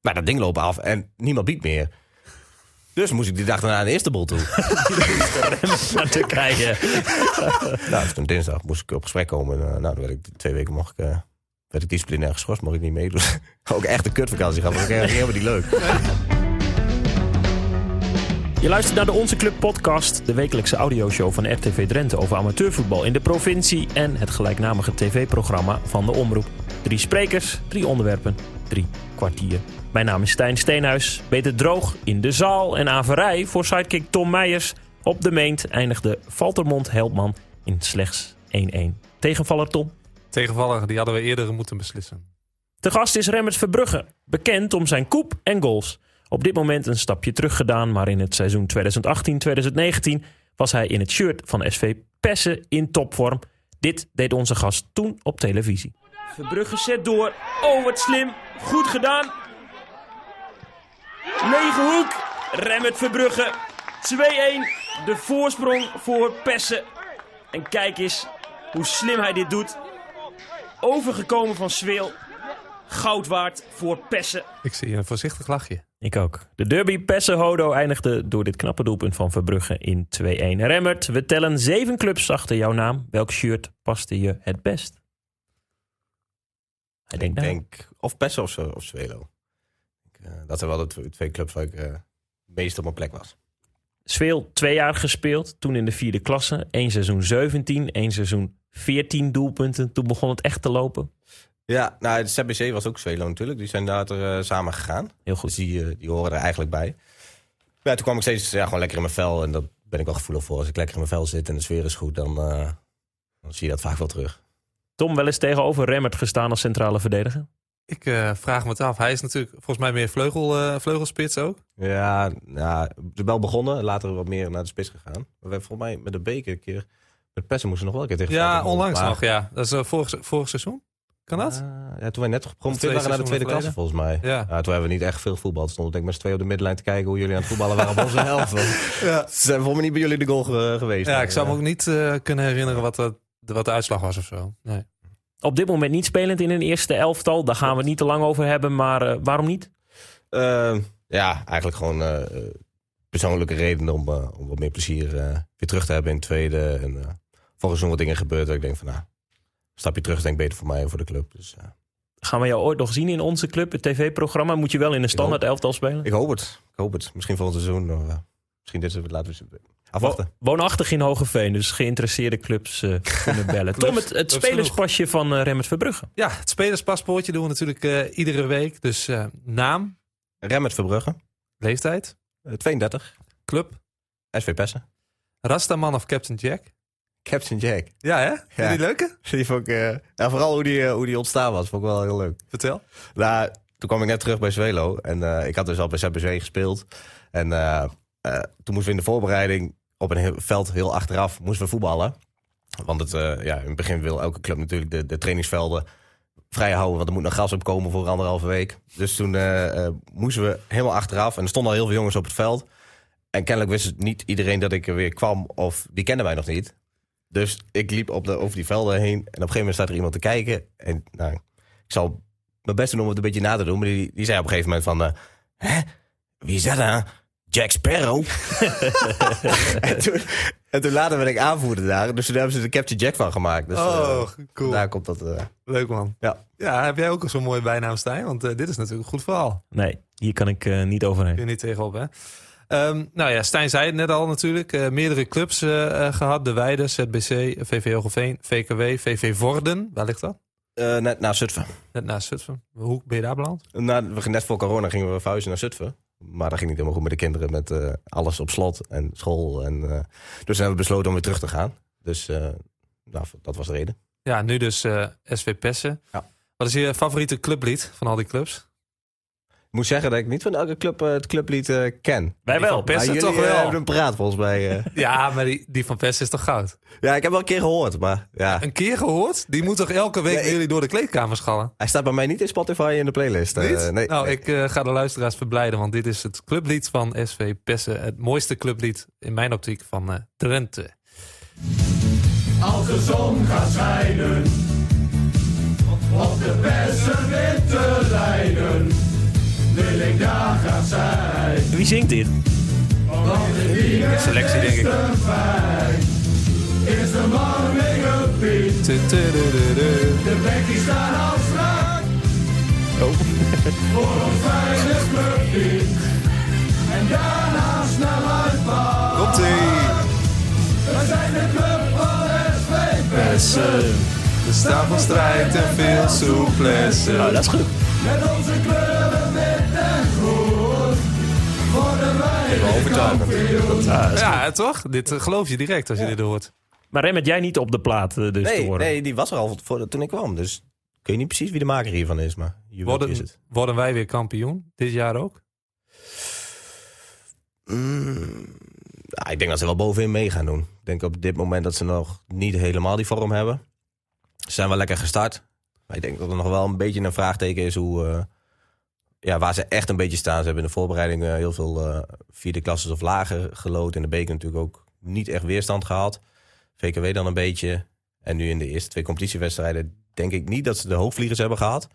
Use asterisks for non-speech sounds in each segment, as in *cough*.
Maar dat ding loopt af en niemand biedt meer. Dus moest ik die dag daarna naar Istanbul toe. *laughs* naar Turkije. *laughs* nou, dus toen dinsdag moest ik op gesprek komen. En, eh, nou, dan werd ik twee weken mocht ik, eh, werd ik disciplinair geschorst, mocht ik niet meedoen. *laughs* Ook echt een kutvakantie gehad, maar dat ging helemaal niet leuk. Je luistert naar de Onze Club podcast, de wekelijkse audioshow van RTV Drenthe over amateurvoetbal in de provincie en het gelijknamige tv-programma van de Omroep. Drie sprekers, drie onderwerpen, drie kwartier. Mijn naam is Stijn Steenhuis, beter droog in de zaal en averij voor sidekick Tom Meijers. Op de meent eindigde Valtermond Heldman in slechts 1-1. Tegenvaller Tom? Tegenvaller, die hadden we eerder moeten beslissen. De gast is Remmers Verbrugge, bekend om zijn koep en goals. Op dit moment een stapje terug gedaan, maar in het seizoen 2018-2019 was hij in het shirt van SV Pessen in topvorm. Dit deed onze gast toen op televisie. Verbrugge zet door. Oh, wat slim. Goed gedaan. Lege hoek. Remmert Verbrugge. 2-1. De voorsprong voor Pessen. En kijk eens hoe slim hij dit doet. Overgekomen van Sweel. Goud waard voor Pessen. Ik zie een voorzichtig lachje. Ik ook. De derby Pessen-Hodo eindigde door dit knappe doelpunt van Verbrugge in 2-1. Remmert, we tellen zeven clubs achter jouw naam. Welk shirt paste je het best? Hij denkt ik nou. denk of Pesso of, of Zwelo. Eh, dat zijn wel de tw- twee clubs waar ik eh, het meest op mijn plek was. Sweel twee jaar gespeeld, toen in de vierde klasse. Eén seizoen 17, één seizoen 14 doelpunten. Toen begon het echt te lopen. Ja, nou, het ZBC was ook Zwelo natuurlijk. Die zijn later eh, samen gegaan. Heel Dus goed. die, eh, die horen er eigenlijk bij. Ja, toen kwam ik steeds ja, gewoon lekker in mijn vel. En dat ben ik wel gevoelig voor. Als ik lekker in mijn vel zit en de sfeer is goed, dan, eh, dan zie je dat vaak wel terug. Tom wel eens tegenover Remmert gestaan als centrale verdediger. Ik eh, vraag me het af. Hij is natuurlijk volgens mij meer vleugel, eh, vleugelspits ook. Ja, ja, wel begonnen. Later wat meer naar de spits gegaan. Maar we hebben volgens mij met de beker een keer... Met Pessen moesten nog wel een keer tegen Ja, onlangs Maar- nog, ja. Dat is uh, vorig, vorig seizoen. Kan dat? Ja, toen wij net gepromoveerd twee waren naar de tweede klasse, volgens mij. Ja. toen hebben we niet echt veel voetbal. Toen stonden denk ik met z'n tweeën op de middenlijn te kijken hoe jullie aan het voetballen waren op onze *laughs* helft. Ja. Ze zijn volgens mij niet bij jullie de goal ge- geweest. Ja, Maar, ik zou me eh, ook niet eh, kunnen herinneren wat, dat- wat de uitslag was of zo. Nee. Op dit moment niet spelend in een eerste elftal. Daar gaan we het niet te lang over hebben. Maar eh, waarom niet? eh, ja, eigenlijk gewoon eh, persoonlijke redenen om, eh, om wat meer plezier weer terug te hebben in het tweede. En volgens nog wat dingen gebeurd dat ik denk van nou, stapje terug denk ik beter voor mij en voor de club. Dus Gaan we jou ooit nog zien in onze club, het tv-programma? Moet je wel in een standaard elftal spelen? ik hoop het. Ik hoop het. Misschien volgend seizoen. Of, misschien dit. Laten we afwachten. Woonachtig in Hogeveen, dus geïnteresseerde clubs eh, *laughs* kunnen bellen. Tom, het, het spelerspasje van Remmert Verbrugge. Ja, het spelerspaspoortje doen we natuurlijk eh, iedere week. Dus eh, naam, Remmert Verbrugge, leeftijd, eh, 32, club, SV Pessen. Rastaman of Captain Jack. Captain Jack. Ja, hè? Vind je Ja. die leuke? Die vond ik, eh, ja, vooral hoe die, hoe die ontstaan was, vond ik wel heel leuk. Vertel. Nou, toen kwam ik net terug bij Zwelo. En eh, ik had dus al bij ZBC gespeeld. En eh, eh, toen moesten we in de voorbereiding op een veld heel achteraf moesten we voetballen. Want het, eh, ja, in het begin wil elke club natuurlijk de, de trainingsvelden vrij houden. Want er moet nog gas op komen voor anderhalve week. Dus toen eh, eh, moesten we helemaal achteraf. En er stonden al heel veel jongens op het veld. En kennelijk wist niet iedereen dat ik er weer kwam. Of die kenden mij nog niet. Dus ik liep op over die velden heen. En op een gegeven moment staat er iemand te kijken. En nou, ik zal mijn best doen om het een beetje na te doen. Maar die, die zei op een gegeven moment van... Hè? Wie is dat dan? Jack Sparrow? *laughs* en, toen, en toen later werd ik aanvoerder daar. Dus toen hebben ze de Captain Jack van gemaakt. Dus, oh, eh, cool. Daar komt dat... eh, Leuk man. ja. Ja, heb jij ook al zo'n mooie bijnaam, Stijn? Want eh, dit is natuurlijk een goed verhaal. Nee, hier kan ik eh, niet overheen. Kun je niet tegenop, hè? Ehm, nou ja, Stijn zei het net al natuurlijk. Eh, meerdere clubs eh, eh, gehad. De Weide, ZBC, VV Hogeveen, VKW, VV Vorden. Waar ligt dat? eh, net na Zutphen. Net naast Zutphen. Hoe ben je daar beland? Na, we gingen net voor corona gingen we verhuizen naar Zutphen. Maar dat ging niet helemaal goed met de kinderen. Met eh, alles op slot en school. En, eh, dus hebben we besloten om weer terug te gaan. Dus eh, nou, dat was de reden. Ja, nu dus SV Pessen. Ja. Wat is je favoriete clublied van al die clubs? Ik moet zeggen dat ik niet van elke club eh, het clublied eh, ken. Wij wel. Pessen Maar toch jullie, eh, wel? hebben een praat volgens mij. *laughs* Ja, maar die, die van Pessen is toch goud? ja, ik heb wel een keer gehoord. Maar ja, Een keer gehoord? Die moet toch elke week ik- jullie door de kleedkamer schallen? hij staat bij mij niet in Spotify in de playlist. Niet? nee, nou, nee. ik ga de luisteraars verblijden, want dit is het clublied van SV Pessen. Het mooiste clublied in mijn optiek van eh Drenthe. Als de zon gaat schijnen, op de bessen witte lijnen, ik daar zijn. Wie zingt dit? Selectie, denk ik. Is de beat. Tu-tu-du-du-du. De bekkies staan al strak. Voor ons fijne clubteam. En daarna snel uitpakken. Komt-ie. Wij zijn de club van SV Pessen. De staat van strijd en veel souplesse. Nou, dat is goed. Met onze kleuren wit Worden overtuigend. Ja, toch? Dit eh, geloof je direct als je dit hoort. Maar Rem, jij niet op de plaat eh, dus te Nee, horen. nee, die was er al voor, toen ik kwam. Dus ik weet niet precies wie de maker hiervan is, maar je is Worden, het. worden wij weer kampioen? Dit jaar ook? Mm, ja, ik denk dat ze wel bovenin mee gaan doen. Ik denk op dit moment dat ze nog niet helemaal die vorm hebben. Ze zijn wel lekker gestart. Maar ik denk dat er nog wel een beetje een vraagteken is hoe, eh, ja, waar ze echt een beetje staan. Ze hebben in de voorbereiding eh, heel veel eh, vierde klasses of lager gelood. In de beker natuurlijk ook niet echt weerstand gehad. VKW dan een beetje. En nu in de eerste twee competitiewedstrijden denk ik niet dat ze de hoogvliegers hebben gehad.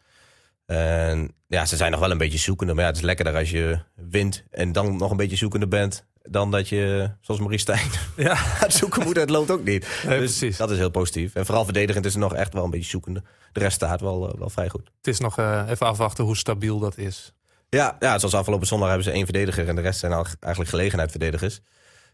En ja, ze zijn nog wel een beetje zoekende. Maar ja, het is lekkerder als je wint en dan nog een beetje zoekende bent. Dan dat je, zoals Maurice Stijn, *laughs* Ja, *laughs* gaat zoeken moet. Het loopt ook niet. Nee, dus precies. dat is heel positief. En vooral verdedigend is er nog echt wel een beetje zoekende. De rest staat wel, eh, wel vrij goed. het is nog eh, even afwachten hoe stabiel dat is. Ja, ja, zoals afgelopen zondag hebben ze één verdediger en de rest zijn al eigenlijk gelegenheidsverdedigers.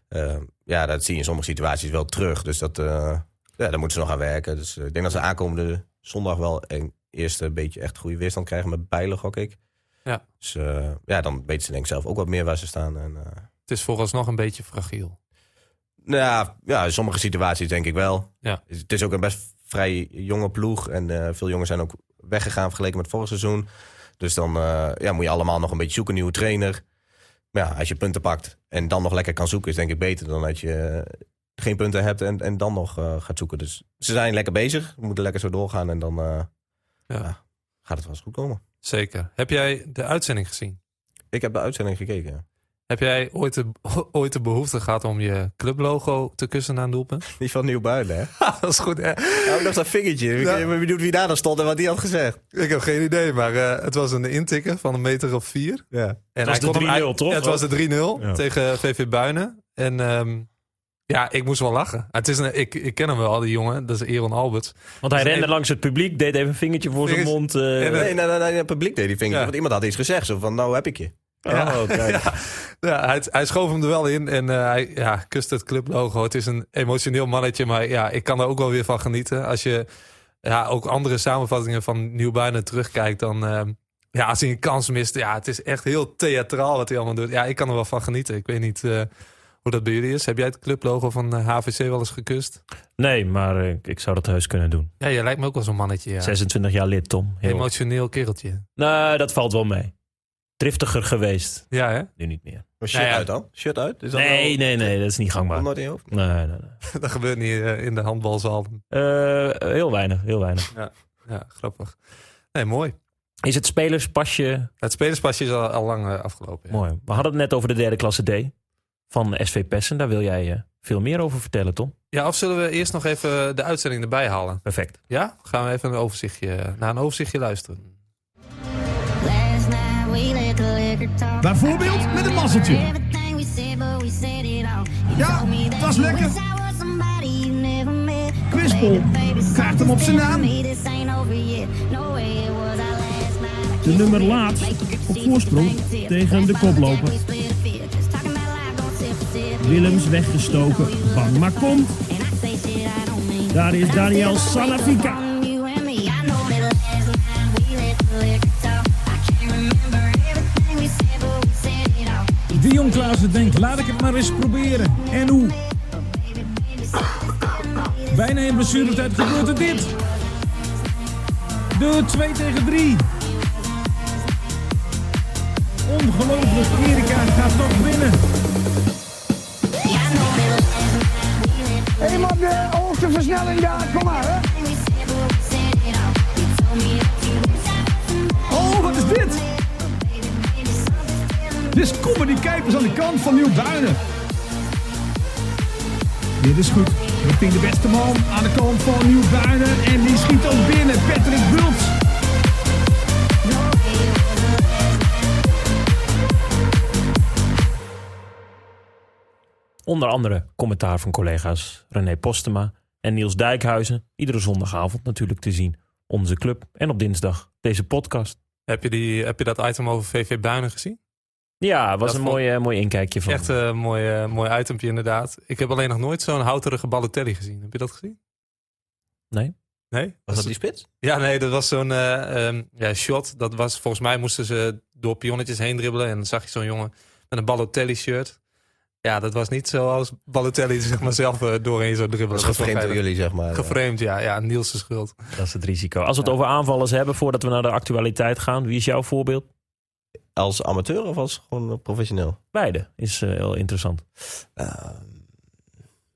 Eh, ja, dat zie je in sommige situaties wel terug. Dus dat, ja, daar moeten ze nog aan werken. Dus ik denk dat ze aankomende zondag wel een eerste beetje echt goede weerstand krijgen met Bijlen, gok ik. Ja. Dus eh, ja, dan weten ze denk ik zelf ook wat meer waar ze staan. En, eh, Het is vooralsnog een beetje fragiel. nou ja, ja, in sommige situaties denk ik wel. Ja. Het is ook een best vrij jonge ploeg. En eh, veel jongens zijn ook weggegaan vergeleken met vorig seizoen. Dus dan ja, moet je allemaal nog een beetje zoeken, nieuwe trainer. Maar ja, als je punten pakt en dan nog lekker kan zoeken, is denk ik beter dan dat je geen punten hebt en, en dan nog gaat zoeken. Dus ze zijn lekker bezig. We moeten lekker zo doorgaan en dan Ja, gaat het wel eens goed komen. zeker. Heb jij de uitzending gezien? Ik heb de uitzending gekeken. Heb jij ooit de, *laughs* ooit de behoefte gehad om je clublogo te kussen na een doelpunt? *laughs* Die van Nieuw-Buiden, hè? *laughs* dat is goed, hè? Ja, ook nog dat vingertje. Wie, Ja. wie bedoelt wie daar dan stond en wat die had gezegd. Ik heb geen idee, maar eh, het was een intikker van een meter of vier. Ja. En was hij de kon hem- 3-0 hij- toch? Ja, het was de 3-0 Ja. tegen VV Buinen. En ehm, ja, ik moest wel lachen. Het is een, ik, ik ken hem wel, die jongen. Dat is Aaron Alberts. Want hij Dus rende even- langs het publiek, deed even een vingertje voor zijn mond. eh, En, eh, Nee, nee, nee, nee, het publiek deed die vinger. Ja. Want iemand had iets gezegd. Zo van, nou heb ik je. Ja. Oh, kijk. *laughs* Ja, ja hij, hij schoof hem er wel in en eh, hij ja, kust het clublogo. Het is een emotioneel mannetje, maar ja, ik kan er ook wel weer van genieten. Als je ja, ook andere samenvattingen van Nieuwbuinen terugkijkt, dan ehm, ja, als hij een kans mist, ja, het is echt heel theatraal wat hij allemaal doet. Ja, ik kan er wel van genieten. Ik weet niet eh, hoe dat bij jullie is. Heb jij het clublogo van eh, HVC wel eens gekust? Nee, maar eh, ik zou dat heus kunnen doen. Ja, je lijkt me ook wel zo'n mannetje. Ja. 26 jaar lid, Tom. Heel... Emotioneel kereltje. Nou, dat valt wel mee. Driftiger geweest. Ja, hè? Nu niet meer. Maar shirt Nou ja. uit dan? Shirt uit? Is dat Nee, wel- nee, nee, dat is niet gangbaar. Nooit in je hoofd? Nee, nee, nee. *laughs* dat gebeurt niet eh, in de handbalzaal. Eh, heel weinig, heel weinig. Ja, grappig. Nee, mooi. Is het spelerspasje Het spelerspasje is al, al lang eh, afgelopen. ja. mooi? We hadden het net over de derde klasse D van SV Pessen. Daar wil jij eh, veel meer over vertellen, Tom. Ja, of zullen we eerst nog even de uitzending erbij halen? Perfect. Ja? Gaan we even een overzichtje, naar een overzichtje luisteren. Bijvoorbeeld met een mazzeltje. Ja, that was lekker. baby, Krijgt hem op zijn naam. De nummer laatst op voorsprong tegen de koploper. Willems weggestoken. Bang maar komt. Daar is Daniel Salafika. Dion Klaassen denkt, laat ik het maar eens proberen. En hoe? Bijna in blessuretijd gebeurt er dit. De 2 tegen 3. Ongelooflijk, Erika gaat nog winnen. Man, de hoogste versnelling daar. Kom maar hè. Oh, wat is dit? Dit is Comedy Kijpers aan de kant van Nieuw-Buinen. Dit is goed. Richting de beste man aan de kant van Nieuw-Buinen. En die schiet ook binnen. Patrick Bults. Onder andere commentaar van collega's René Postema en Niels Dijkhuizen. Iedere zondagavond natuurlijk te zien. Onze club. En op dinsdag deze podcast. Heb je, die, heb je dat item over VV Buinen gezien? Ja, was Dat een mooi, eh, mooi inkijkje van. Echt een mooi, eh, mooi itempje inderdaad. Ik heb alleen nog nooit zo'n houterige Balotelli gezien. Heb je dat gezien? Nee? Nee? Was dat die spits? Ja, nee, dat was zo'n eh, ehm, ja, shot. Dat was, volgens mij moesten ze door pionnetjes heen dribbelen. En dan zag je zo'n jongen met een Balotelli shirt. Ja, dat was niet zoals Balotelli zeg maar, zelf eh, doorheen zou dribbelen. Dat is geframed door jullie, zeg maar. Geframed, ja. Ja, Niels' schuld. Dat is het risico. Als we het over aanvallers hebben, voordat we naar de actualiteit gaan. Wie is jouw voorbeeld? Als amateur of als gewoon professioneel? Beide is eh, heel interessant. Ehm,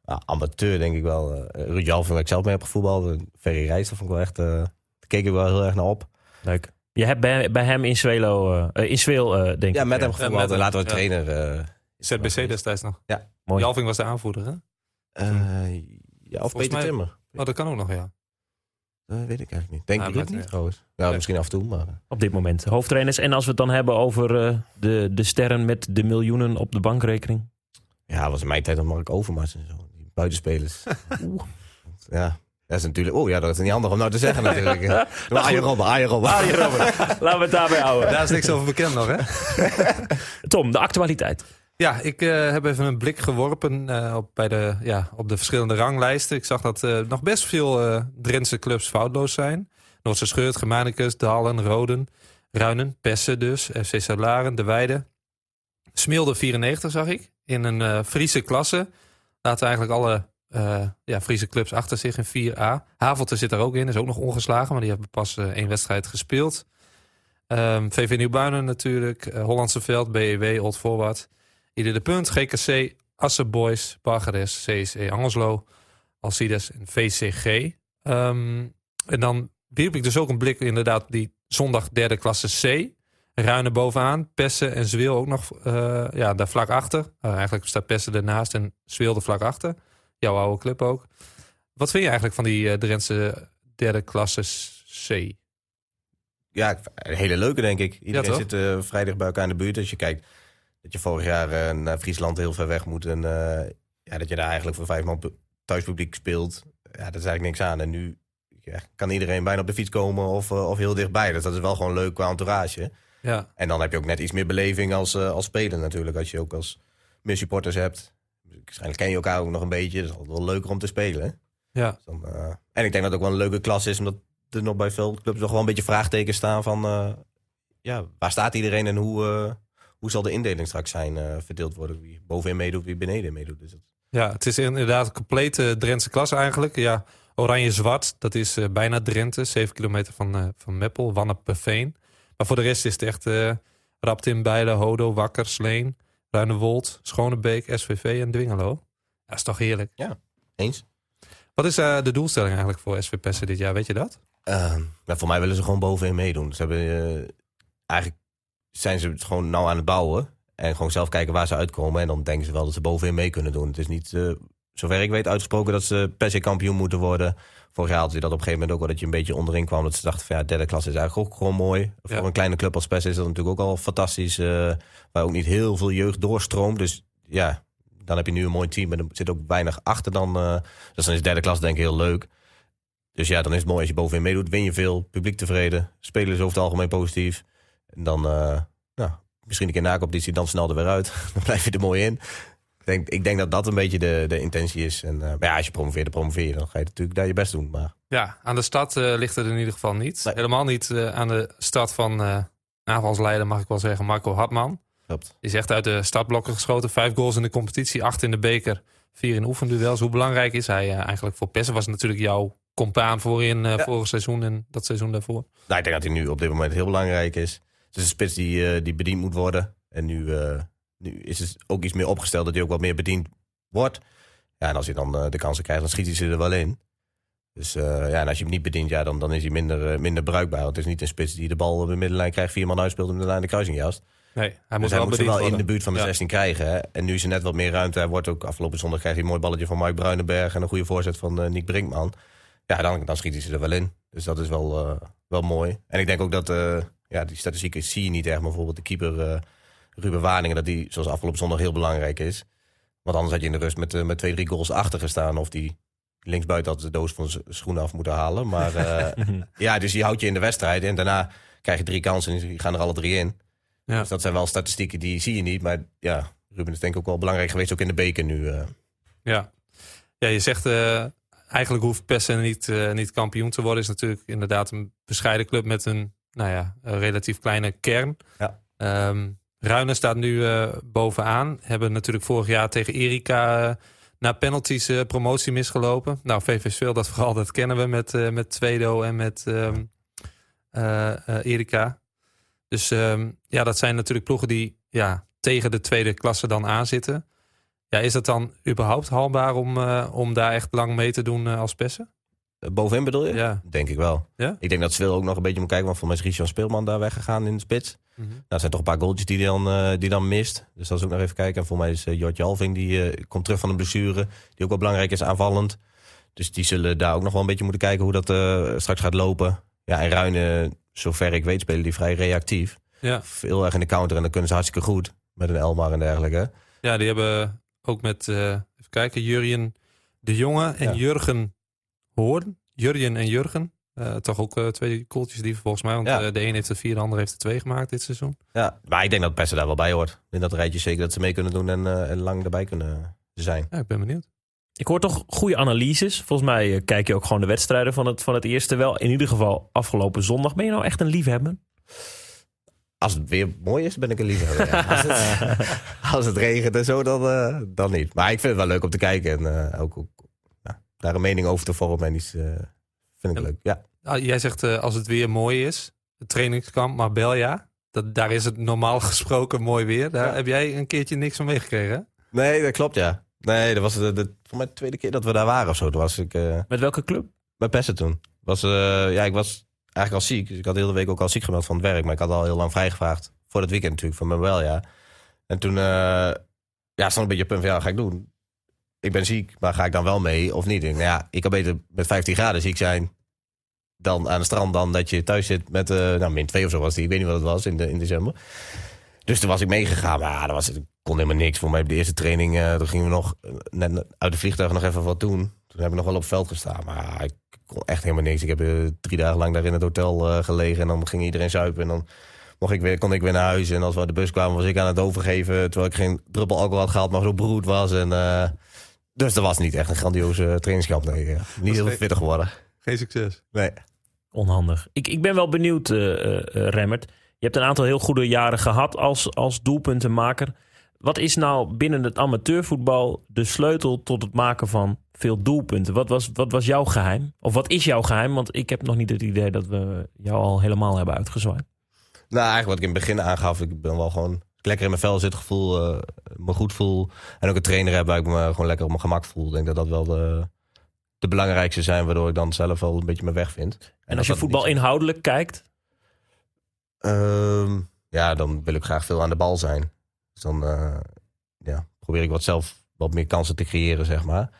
ah, amateur denk ik wel. eh Ruud Jalving, waar ik zelf mee heb gevoetbald. Ferry Rijs, dat vond ik wel echt... eh, daar keek ik wel heel erg naar op. Leuk. Je hebt bij, bij hem in Zwelo, eh, eh, in Zweel, eh, denk Ja, ik. met hem eh, gevoetbald. met en hem, later een ja. trainer. ZBC destijds nog. Mooi. Jalving was de aanvoerder, hè? eh, ja, of Volgens Peter mij- Timmer. Oh, dat kan ook nog, ja. Dat weet ik eigenlijk niet. Denk Ja, ik ook niet ja. trouwens. Ja, misschien af en toe, maar... eh, Op dit moment hoofdtrainers. En als we het dan hebben over eh, de, de sterren met de miljoenen op de bankrekening. Ja, was in mijn tijd dan Mark Overmars en zo. Die buitenspelers. Oeh. *laughs* Ja, dat is natuurlijk... Oh ja, dat is niet handig om nou te zeggen *laughs* natuurlijk. Maar Arjen Robben, Arjen Robben. Laten we het daarbij houden. Daar is niks over bekend nog, hè? *laughs* Tom, de actualiteit. Ja, ik eh, heb even een blik geworpen eh, op, bij de, ja, op de verschillende ranglijsten. Ik zag dat eh, nog best veel Drentse clubs foutloos zijn. Noordse Scheurt, Germanicus, Dalen, Roden, Ruinen, Pessen dus, FC Salaren, De Weide. Smilde 94 zag ik, in een Friese klasse. Laten eigenlijk alle ja, Friese clubs achter zich in 4A. Havelte zit er ook in, is ook nog ongeslagen, maar die hebben pas één wedstrijd gespeeld. Ehm, VV Nieuwbuinen natuurlijk, Hollandse Veld, BEW, Old Forward. Ieder de Punt, GKC, Assen Boys, Bargeres, CSE Angelslo, Alcides en VCG. Ehm, en dan wierp ik dus ook een blik inderdaad die zondag derde klasse C. Ruinen bovenaan, Pessen en Zweel ook nog eh, ja, daar vlak achter. Eh, eigenlijk staat Pessen ernaast en Zweel er vlak achter. Jouw oude club ook. Wat vind je eigenlijk van die eh Drentse derde klasse C? Ja, een hele leuke denk ik. Iedereen zit vrij dicht bij elkaar in de buurt. Als je kijkt dat je vorig jaar eh, naar Friesland heel ver weg moet. En eh, ja, dat je daar eigenlijk voor vijf man pu- thuispubliek speelt. Ja, dat is eigenlijk niks aan. En nu ja, kan iedereen bijna op de fiets komen of, eh, of heel dichtbij. Dus dat is wel gewoon leuk qua entourage. Ja, En dan heb je ook net iets meer beleving als, als speler natuurlijk. Als je ook als meer supporters hebt. Waarschijnlijk ken je elkaar ook nog een beetje. Dat is altijd wel leuker om te spelen. Ja. Dus dan, en ik denk dat het ook wel een leuke klas is. Omdat er nog bij veel clubs nog wel een beetje vraagtekens staan van... eh, ja, waar staat iedereen en hoe, hoe zal de indeling straks zijn eh, verdeeld worden? Wie bovenin meedoet, wie beneden meedoet. Dus dat, Ja, het is inderdaad een complete Drentse klasse eigenlijk. Ja, Oranje-Zwart, dat is eh, bijna Drenthe. 7 kilometer van, eh, van Meppel, Wanneperveen. Maar voor de rest is het echt eh Raptin, Bijlen, Hodo, Wakker, Sleen, Ruinewold, Schonebeek, SVV en Dwingelo. Dat is toch heerlijk. eens? Wat is de doelstelling eigenlijk voor SV Pessen dit jaar? Weet je dat? Eh, maar voor mij willen ze gewoon bovenin meedoen. Ze hebben, eigenlijk zijn ze het gewoon nou aan het bouwen. En gewoon zelf kijken waar ze uitkomen. En dan denken ze wel dat ze bovenin mee kunnen doen. Het is niet, eh, zover ik weet, uitgesproken dat ze per se kampioen moeten worden. Vorig jaar hadden ze dat op een gegeven moment ook wel dat je een beetje onderin kwam. Dat ze dachten van ja, derde klas is eigenlijk ook gewoon mooi. Voor een kleine club als PES is dat natuurlijk ook al fantastisch. eh, waar ook niet heel veel jeugd doorstroomt. Dus ja, dan heb je nu een mooi team. Maar er zit ook weinig achter dan. eh, dus dan is derde klas denk ik heel leuk. Dus ja, dan is het mooi als je bovenin meedoet. Win je veel, publiek tevreden. Spelers over het algemeen positief. En dan, eh, nou, misschien een keer na-competitie, dan snel er weer uit. *laughs* dan blijf je er mooi in. Ik denk, ik denk dat dat een beetje de, de intentie is. En, eh, maar ja, als je promoveert, dan promoveer je. Dan ga je natuurlijk daar je best doen. Maar Ja, aan de stad eh, ligt het in ieder geval niet. Nee. Helemaal niet aan de stad van aanvalsleider, mag ik wel zeggen, Marco Hartman. klopt. Die is echt uit de startblokken geschoten. Vijf goals in de competitie, acht in de beker, vier in oefenduels. Hoe belangrijk is hij eigenlijk voor Pessen? Was natuurlijk jouw compaan voorin eh Ja. vorig seizoen en dat seizoen daarvoor. Nou, ik denk dat hij nu op dit moment heel belangrijk is. Het is een spits die, eh, die bediend moet worden. En nu, eh, nu is het ook iets meer opgesteld dat hij ook wat meer bediend wordt. Ja, en als hij dan eh, de kansen krijgt, dan schiet hij ze er wel in. Dus ja, en als je hem niet bedient, ja, dan, dan is hij minder, minder bruikbaar. Want het is niet een spits die de bal op de middenlijn krijgt, vier man uitspeelt en de lijn de kruising jast. Nee, hij Dus moet hij wel moet ze wel in de buurt van de Ja. 16 krijgen. Hè? En nu is er net wat meer ruimte. Hij wordt ook afgelopen zondag krijgt hij een mooi balletje van Mike Bruinenberg en een goede voorzet van Nick Brinkman. Ja, dan, dan schiet hij ze er wel in. Dus dat is wel, wel mooi. En ik denk ook dat, ja, die statistieken zie je niet echt. Maar bijvoorbeeld de keeper eh, Ruben Waningen, dat die zoals afgelopen zondag heel belangrijk is. Want anders had je in de rust met, eh, met twee, drie goals achter gestaan. Of die linksbuiten had de doos van zijn schoenen af moeten halen. Maar eh, *laughs* ja, dus die houdt je in de wedstrijd. En daarna krijg je drie kansen en die gaan er alle drie in. Ja. Dus dat zijn wel statistieken die zie je niet. Maar ja, Ruben is denk ik ook wel belangrijk geweest. Ook in de beker nu. Ja, ja je zegt eigenlijk hoeft Pessen niet, niet kampioen te worden. Is natuurlijk inderdaad een bescheiden club met een, nou ja, een relatief kleine kern. Ja. Ehm, Ruinen staat nu eh, bovenaan. Hebben natuurlijk vorig jaar tegen Erika eh, na penalties eh, promotie misgelopen. Nou, VV Veel, dat vooral, dat kennen we met, met Tweedo en met eh, Erika. Dus ehm, ja, dat zijn natuurlijk ploegen die ja, tegen de tweede klasse dan aanzitten. Ja, is het dan überhaupt haalbaar om, om daar echt lang mee te doen als Pessen? Bovenin bedoel je? Ja. Denk ik wel. Ja? Ik denk dat Sveel ook nog een beetje moet kijken. Want voor mij is Richard Speelman daar weggegaan in de spits. Nou, er zijn toch een paar goaltjes die dan, eh, die dan mist. Dus dat is ook nog even kijken. En voor mij is uh, Jortje Alving, die eh, komt terug van een blessure. Die ook wel belangrijk is aanvallend. Dus die zullen daar ook nog wel een beetje moeten kijken hoe dat eh, straks gaat lopen. Ja, en Ruinen, zover ik weet, spelen die vrij reactief. Ja. Veel erg in de counter en dan kunnen ze hartstikke goed. Met een Elmar en dergelijke. ja, die hebben ook met, eh, even kijken, Jurjen de Jonge en Ja. Jurgen Hoorn. Jurjen en Jurgen. Eh, toch ook eh, twee koeltjes die volgens mij. Want Ja. eh, de een heeft er vier, de ander heeft er twee gemaakt dit seizoen. Ja, maar ik denk dat Pessen daar wel bij hoort. In dat rijtje zeker dat ze mee kunnen doen en, eh, en lang erbij kunnen zijn. Ja, ik ben benieuwd. Ik hoor toch goede analyses. Volgens mij kijk je ook gewoon de wedstrijden van het, van het eerste wel. In ieder geval afgelopen zondag. Ben je nou echt een liefhebber? Als het weer mooi is, ben ik een liefhebber. ja. als, het, *laughs* als het regent en zo, dan, eh, dan niet. Maar ik vind het wel leuk om te kijken. En eh, ook, ook daar een mening over te vormen. En iets, eh, vind ik Ja. leuk. Ja. Ah, jij zegt eh, als het weer mooi is, het trainingskamp Marbella. Dat, daar is het normaal *laughs* gesproken mooi weer. Daar Ja. heb jij een keertje niks van meegekregen. Nee, dat klopt, ja. Nee, dat was de, de, voor mij de tweede keer dat we daar waren of zo. Toen was ik eh Met welke club? bij Pessen toen. Was, eh, ja, ik was eigenlijk al ziek. Dus ik had de hele week ook al ziek gemeld van het werk. Maar ik had al heel lang vrijgevraagd. Voor het weekend natuurlijk, van mijn wel, ja. En toen eh ja, stond een beetje op punt van, ja, wat ga ik doen? Ik ben ziek, maar ga ik dan wel mee of niet? Ik nou ja, ik kan beter met 15 graden ziek zijn dan aan het strand dan dat je thuis zit met, eh nou, min 2 of zo was die. Ik weet niet wat het was in, de, in december. Dus toen was ik meegegaan, maar ja, dat was, ik kon helemaal niks. Voor mij op de eerste training, eh, toen gingen we nog eh, net uit de vliegtuig nog even wat doen. Toen heb ik nog wel op het veld gestaan, maar ik kon echt helemaal niks. Ik heb eh, drie dagen lang daar in het hotel gelegen en dan ging iedereen zuipen en dan mocht ik weer, kon ik weer naar huis. En als we de bus kwamen was ik aan het overgeven, terwijl ik geen druppel alcohol had gehad, maar zo broed was. En, eh, dus dat was niet echt een grandioze trainingskamp. Nee, ja. Niet heel geen- fitter geworden. Geen succes. Nee. Onhandig. Ik, ik ben wel benieuwd, eh, eh, eh, Remmert. Je hebt een aantal heel goede jaren gehad als, als doelpuntenmaker. Wat is nou binnen het amateurvoetbal de sleutel tot het maken van veel doelpunten? Wat was, wat was jouw geheim? Of wat is jouw geheim? Want ik heb nog niet het idee dat we jou al helemaal hebben uitgezwaaid. Nou, eigenlijk wat ik in het begin aangaf, ik ben wel gewoon lekker in mijn vel zit, gevoel, eh, me goed voel. En ook een trainer heb waar ik me gewoon lekker op mijn gemak voel. Ik denk dat dat wel de, de belangrijkste zijn, waardoor ik dan zelf wel een beetje mijn weg vind. En als je voetbal niet inhoudelijk kijkt, Ehm, ja, dan wil ik graag veel aan de bal zijn. Dus dan eh, ja, probeer ik wat zelf wat meer kansen te creëren, zeg maar.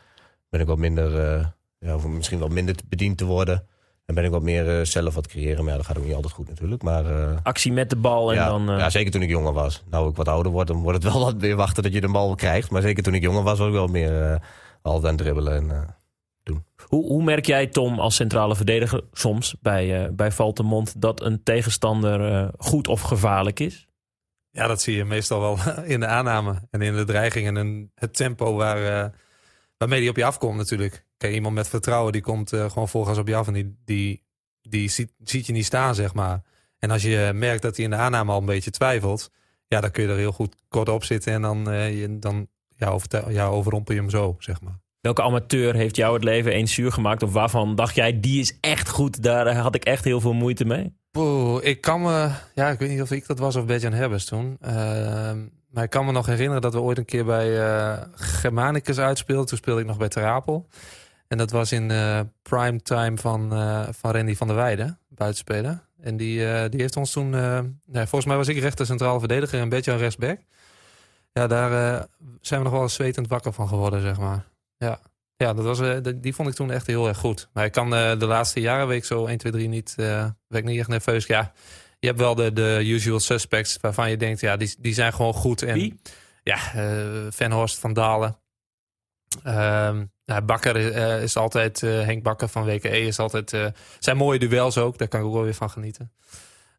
Ben ik wat minder, eh, ja, of misschien wat minder bediend te worden. En ben ik wat meer eh, zelf wat creëren. Maar ja, dat gaat ook niet altijd goed natuurlijk. Maar eh, actie met de bal en ja, dan... eh, ja, zeker toen ik jonger was. Nou, ik wat ouder word, dan wordt het wel wat meer wachten dat je de bal krijgt. Maar zeker toen ik jonger was, was ik wel meer eh, altijd aan het dribbelen. En, eh, Hoe, hoe merk jij, Tom, als centrale verdediger soms bij, eh bij Valtemont dat een tegenstander eh, goed of gevaarlijk is? Ja, dat zie je meestal wel *laughs* in de aanname en in de dreiging en in het tempo waar, eh, waarmee die op je afkomt natuurlijk. Kijk, iemand met vertrouwen die komt eh, gewoon volgas op je af en die, die, die ziet, ziet je niet staan, zeg maar. En als je merkt dat hij in de aanname al een beetje twijfelt, ja, dan kun je er heel goed kort op zitten en dan, eh, je, dan ja, overtuig- ja, overrompel je hem zo, zeg maar. Welke amateur heeft jou het leven eens zuur gemaakt? Of waarvan dacht jij, die is echt goed, daar had ik echt heel veel moeite mee? Poeh, ik kan me, ja, ik weet niet of ik dat was of Bertjan Herbers toen. Ehm, maar ik kan me nog herinneren dat we ooit een keer bij eh, Germanicus uitspeelden. Toen speelde ik nog bij Terapel. En dat was in eh prime time van, eh, van Randy van der Weijden, buitenspeler. En die, eh, die heeft ons toen, nee, volgens mij was ik rechter centrale verdediger en Bertjan rechtsback. Ja, daar zijn we nog wel eens zwetend wakker van geworden, zeg maar. Ja, ja dat was, die- vond ik toen echt heel erg goed. Maar ik kan de laatste jaren, weet ik zo 1, 2, 3 niet, ben ik niet echt nerveus. Ja, je hebt wel de, de usual suspects waarvan je denkt, ja, die, die zijn gewoon goed. En Wie? ja, eh Venhorst, Van Dalen. Ehm, ja, Bakker eh, is altijd, eh, Henk Bakker van WKE is altijd, eh, zijn mooie duels ook, daar kan ik ook wel weer van genieten.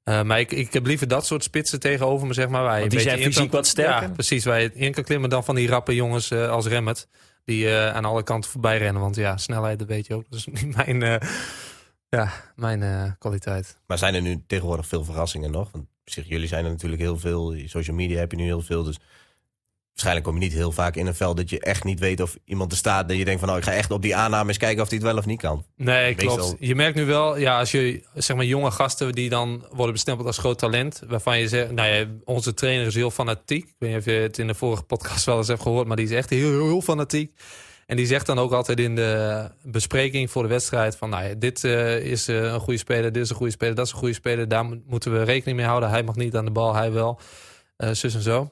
Eh, maar ik, ik heb liever dat soort spitsen tegenover me, zeg maar. Waar die zijn fysiek kan- wat sterker? Ja, precies, waar je in kan klimmen dan van die rappe jongens eh, als Remmert. Die eh, aan alle kanten voorbij rennen. Want ja, snelheid, dat weet je ook. Dat is niet *laughs* mijn, eh, ja, mijn eh, kwaliteit. Maar zijn er nu tegenwoordig veel verrassingen nog? Want op zich, jullie zijn er natuurlijk heel veel. Social media heb je nu heel veel. Dus waarschijnlijk kom je niet heel vaak in een veld dat je echt niet weet of iemand er staat. Dat je denkt van, nou, ik ga echt op die aanname eens kijken of hij het wel of niet kan. Nee, Meestal- klopt. Je merkt nu wel, ja, als je zeg maar jonge gasten die dan worden bestempeld als groot talent, waarvan je zegt, nou ja, onze trainer is heel fanatiek. Ik weet niet of je het in de vorige podcast wel eens hebt gehoord, maar die is echt heel, heel, heel fanatiek. En die zegt dan ook altijd in de bespreking voor de wedstrijd van, nou ja, dit eh, is eh, een goede speler, dit is een goede speler, dat is een goede speler. Daar mo- moeten we rekening mee houden. Hij mag niet aan de bal, hij wel. Eh zus en zo.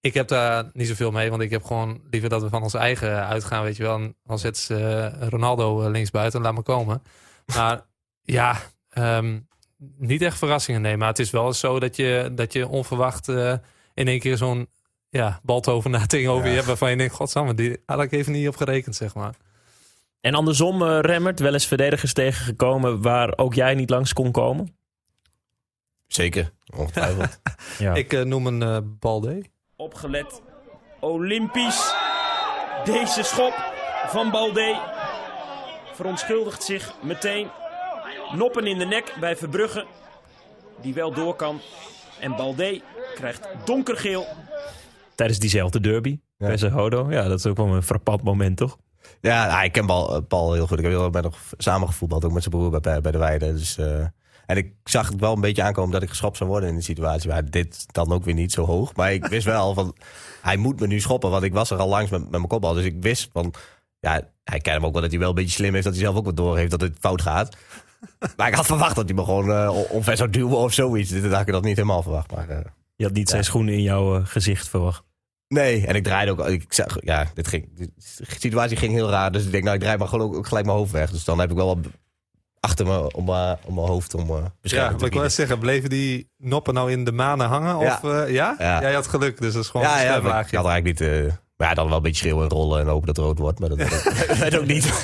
Ik heb daar niet zoveel mee, want ik heb gewoon liever dat we van ons eigen uitgaan, weet je wel. En dan zet ze eh, Ronaldo eh, linksbuiten, laat maar komen. Maar *laughs* ja, ehm, niet echt verrassingen, nee. Maar het is wel zo dat je, dat je onverwacht eh, in één keer zo'n ja, baltovenaar *laughs* tegenover Ja. je hebt... waarvan je denkt, godsamme, die had ik even niet op gerekend, zeg maar. En andersom, eh, Remmert, wel eens verdedigers tegengekomen waar ook jij niet langs kon komen? Zeker, ongetwijfeld. *laughs* Ja. Ik noem een eh Balde. Opgelet. Olympisch. Deze schop van Balde verontschuldigt zich meteen. Noppen in de nek bij Verbrugge. Die wel door kan. En Balde krijgt donkergeel. Tijdens diezelfde derby. Ja. Bij zijn Hodo. Ja, dat is ook wel een frappant moment, toch? ja, nou, ik ken Paul, eh, Paul heel goed. Ik heb heel bij nog samen gevoetbald, ook met zijn broer bij, bij de Weide. Dus, eh, en ik zag het wel een beetje aankomen dat ik geschopt zou worden in die situatie. Maar dit dan ook weer niet zo hoog. Maar ik wist wel van, hij moet me nu schoppen. Want ik was er al langs met, met mijn kopbal. Dus ik wist van, ja, hij kent hem ook wel dat hij wel een beetje slim is. Dat hij zelf ook wat door heeft dat het fout gaat. Maar ik had verwacht dat hij me gewoon eh omver zou duwen of zoiets. Dit had ik dat niet helemaal verwacht. Maar, eh, Je had niet zijn schoenen in jouw eh, gezicht verwacht. Nee, en ik draaide ook. Ik zag, ja, dit ging, de situatie ging heel raar. Dus ik denk, nou, ik draai maar gewoon ook gelijk mijn hoofd weg. Dus dan heb ik wel wat achter me om, mijn- om mijn hoofd om uh, Ja, wat ik wil zeggen, bleven die noppen nou in de manen hangen? Ja. Of, eh, ja? Ja. Jij had geluk, dus dat is gewoon Ja, een ja, ik had eigenlijk niet. eh, maar ja, dan wel een beetje schreeuwen en rollen en hopen dat het rood wordt. Maar dat dat *laughs* werd ook niet. *laughs*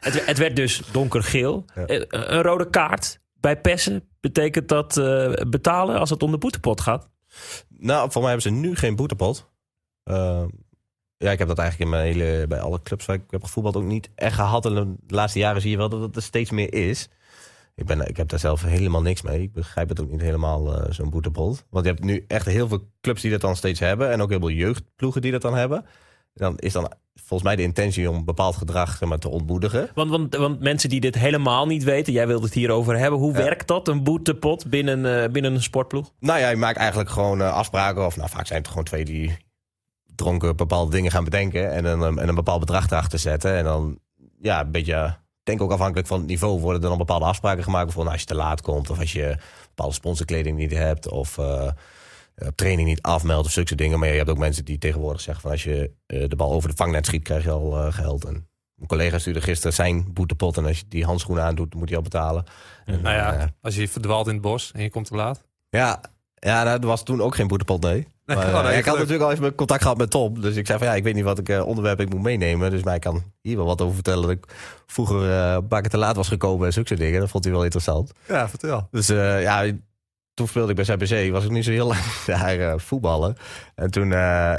Het, het werd dus donkergeel. Ja. Een rode kaart bij Pessen. Betekent dat eh, betalen als het om de boetepot gaat? nou, voor mij hebben ze nu geen boetepot. Ja, ik heb dat eigenlijk in mijn hele, bij alle clubs waar ik heb gevoetbald ook niet echt gehad. En de laatste jaren zie je wel dat het er steeds meer is. Ik, ben, ik heb daar zelf helemaal niks mee. Ik begrijp het ook niet helemaal, eh, zo'n boetepot. Want je hebt nu echt heel veel clubs die dat dan steeds hebben. En ook heel veel jeugdploegen die dat dan hebben. Dan is dan volgens mij de intentie om bepaald gedrag zeg maar, te ontmoedigen. Want, want, want mensen die dit helemaal niet weten, jij wilt het hierover hebben. Hoe Ja. werkt dat, een boetepot binnen, eh, binnen een sportploeg? Nou ja, je maakt eigenlijk gewoon eh, afspraken. Of nou, vaak zijn het gewoon twee die dronken bepaalde dingen gaan bedenken. En een, en een bepaald bedrag erachter zetten. En dan, ja, een beetje, denk ook afhankelijk van het niveau, worden er dan bepaalde afspraken gemaakt. Bijvoorbeeld als je te laat komt. Of als je bepaalde sponsorkleding niet hebt. Of eh, op training niet afmeldt. Of zulke dingen. Maar je hebt ook mensen die tegenwoordig zeggen van als je eh, de bal over de vangnet schiet, krijg je al eh, geld. En een collega stuurde gisteren zijn boetepot. En als je die handschoenen aandoet, moet hij al betalen. En, Nou ja, als je verdwaalt in het bos en je komt te laat. ja, ja nou, er was toen ook geen boetepot, nee. Maar, oh, eh, ik had natuurlijk al even contact gehad met Tom. Dus ik zei van ja, ik weet niet wat ik eh, onderwerp ik moet meenemen. Dus mij kan hier wel wat over vertellen. Dat ik vroeger een paar keer te laat was gekomen en zulke soort dingen. Dat vond hij wel interessant. Ja, vertel. Dus ja, toen speelde ik bij ZBC. Was ik niet zo heel lang *laughs* daar voetballen. En toen,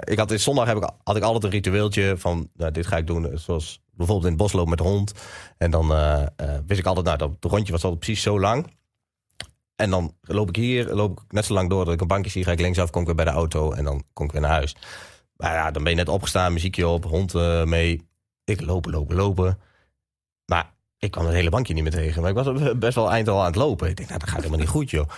ik had in zondag heb ik, had ik altijd een ritueeltje van nou, dit ga ik doen. Zoals bijvoorbeeld in het bos lopen met de hond. En dan wist ik altijd, nou, dat rondje was altijd precies zo lang. En dan loop ik hier, loop ik net zo lang door dat ik een bankje zie, ga ik linksaf, kom ik weer bij de auto en dan kom ik weer naar huis. Maar ja, dan ben je net opgestaan, muziekje op, hond eh, mee. Ik lopen, lopen, lopen. Maar ik kwam het hele bankje niet meer tegen. Maar ik was *laughs* best wel eind al aan het lopen. Ik denk, nou, dat gaat helemaal niet goed, joh.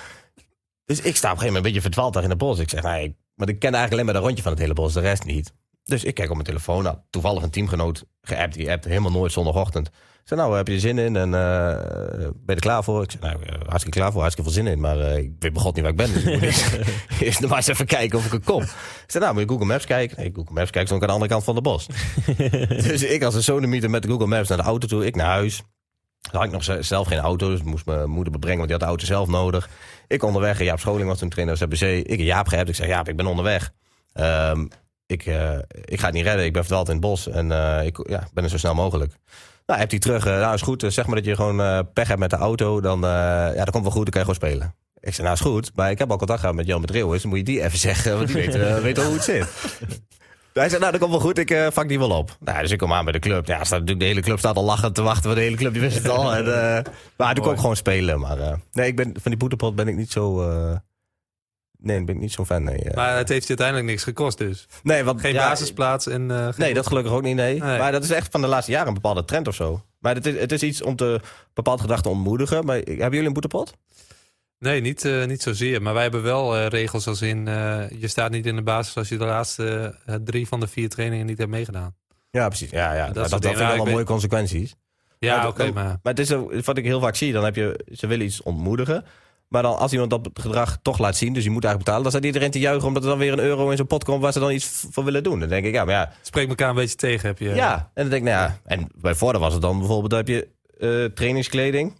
Dus ik sta op een gegeven moment een beetje verdwaald daar in het bos. Ik zeg, nou, maar ik ken eigenlijk alleen maar dat rondje van het hele bos, de rest niet. Dus ik kijk op mijn telefoon. Nou, toevallig een teamgenoot geappt. Die appt helemaal nooit zondagochtend. Ik zei, nou, heb je er zin in? En eh, ben je er klaar voor? Ik zei, nou, eh, hartstikke klaar voor. Hartstikke veel zin in. Maar eh, ik weet begot niet waar ik ben. Dus ik moet *laughs* eerst, eerst nog maar eens even kijken of ik er kom. Ik zei, nou, moet je Google Maps kijken? Nee, Google Maps kijkt ik aan de andere kant van het bos. *laughs* dus ik als een sonemieter met de Google Maps naar de auto toe. Ik naar huis. Dan had ik nog zelf geen auto, dus moest mijn moeder bebrengen, want die had de auto zelf nodig. Ik onderweg, Jaap Scholing was toen trainer ZBC. Ik en Jaap geappt, ik zei, Jaap, ik ben onderweg. Ehm, ik, eh, ik ga het niet redden. Ik ben verdwaald in het bos en eh, ik ja, ben er zo snel mogelijk. Nou, hebt hij terug. eh, nou, is goed. Eh, zeg maar dat je gewoon eh, pech hebt met de auto. Dan, ja, dat komt wel goed. Dan kan je gewoon spelen. Ik zei, nou is goed. Maar ik heb al contact gehad met Jan Metreel. Dus moet je die even zeggen. Want die weet, weet al hoe het zit. *laughs* Hij zei, nou, dat komt wel goed. Ik eh, vang die wel op. Nou, dus ik kom aan bij de club. Ja, staat, natuurlijk- de hele club staat al lachend te wachten. Want de hele club die wist het al. En, maar toen kon ik gewoon spelen. Maar nee, ik ben, van die boetepot ben ik niet zo... nee, ben ik niet zo'n fan. Nee, eh. Maar het heeft je uiteindelijk niks gekost dus. nee want, Geen ja, basisplaats en... eh, geen- Nee, dat gelukkig ook niet, nee. Nee. Maar dat is echt van de laatste jaren een bepaalde trend of zo. Maar het is, het is iets om te bepaald gedrag te ontmoedigen. Maar, hebben jullie een boetepot? Nee, niet, eh, niet zozeer. Maar wij hebben wel regels als in... je staat niet in de basis als je de laatste drie van de vier trainingen niet hebt meegedaan. Ja, precies. Ja, ja. Dat, dat, dat vind ik Ja, wel ik mooie consequenties. Ja, Maar oké, maar... Maar het is wat ik heel vaak zie, dan heb je, ze willen iets ontmoedigen. Maar dan als iemand dat gedrag toch laat zien, dus je moet eigenlijk betalen, dan staat iedereen te juichen omdat er dan weer een euro in zo'n pot komt waar ze dan iets voor willen doen. Dan denk ik, ja, maar ja. Spreek elkaar een beetje tegen, heb je... Ja, en dan denk ik, nou ja. En bij Vorden was het dan bijvoorbeeld, heb je eh, trainingskleding.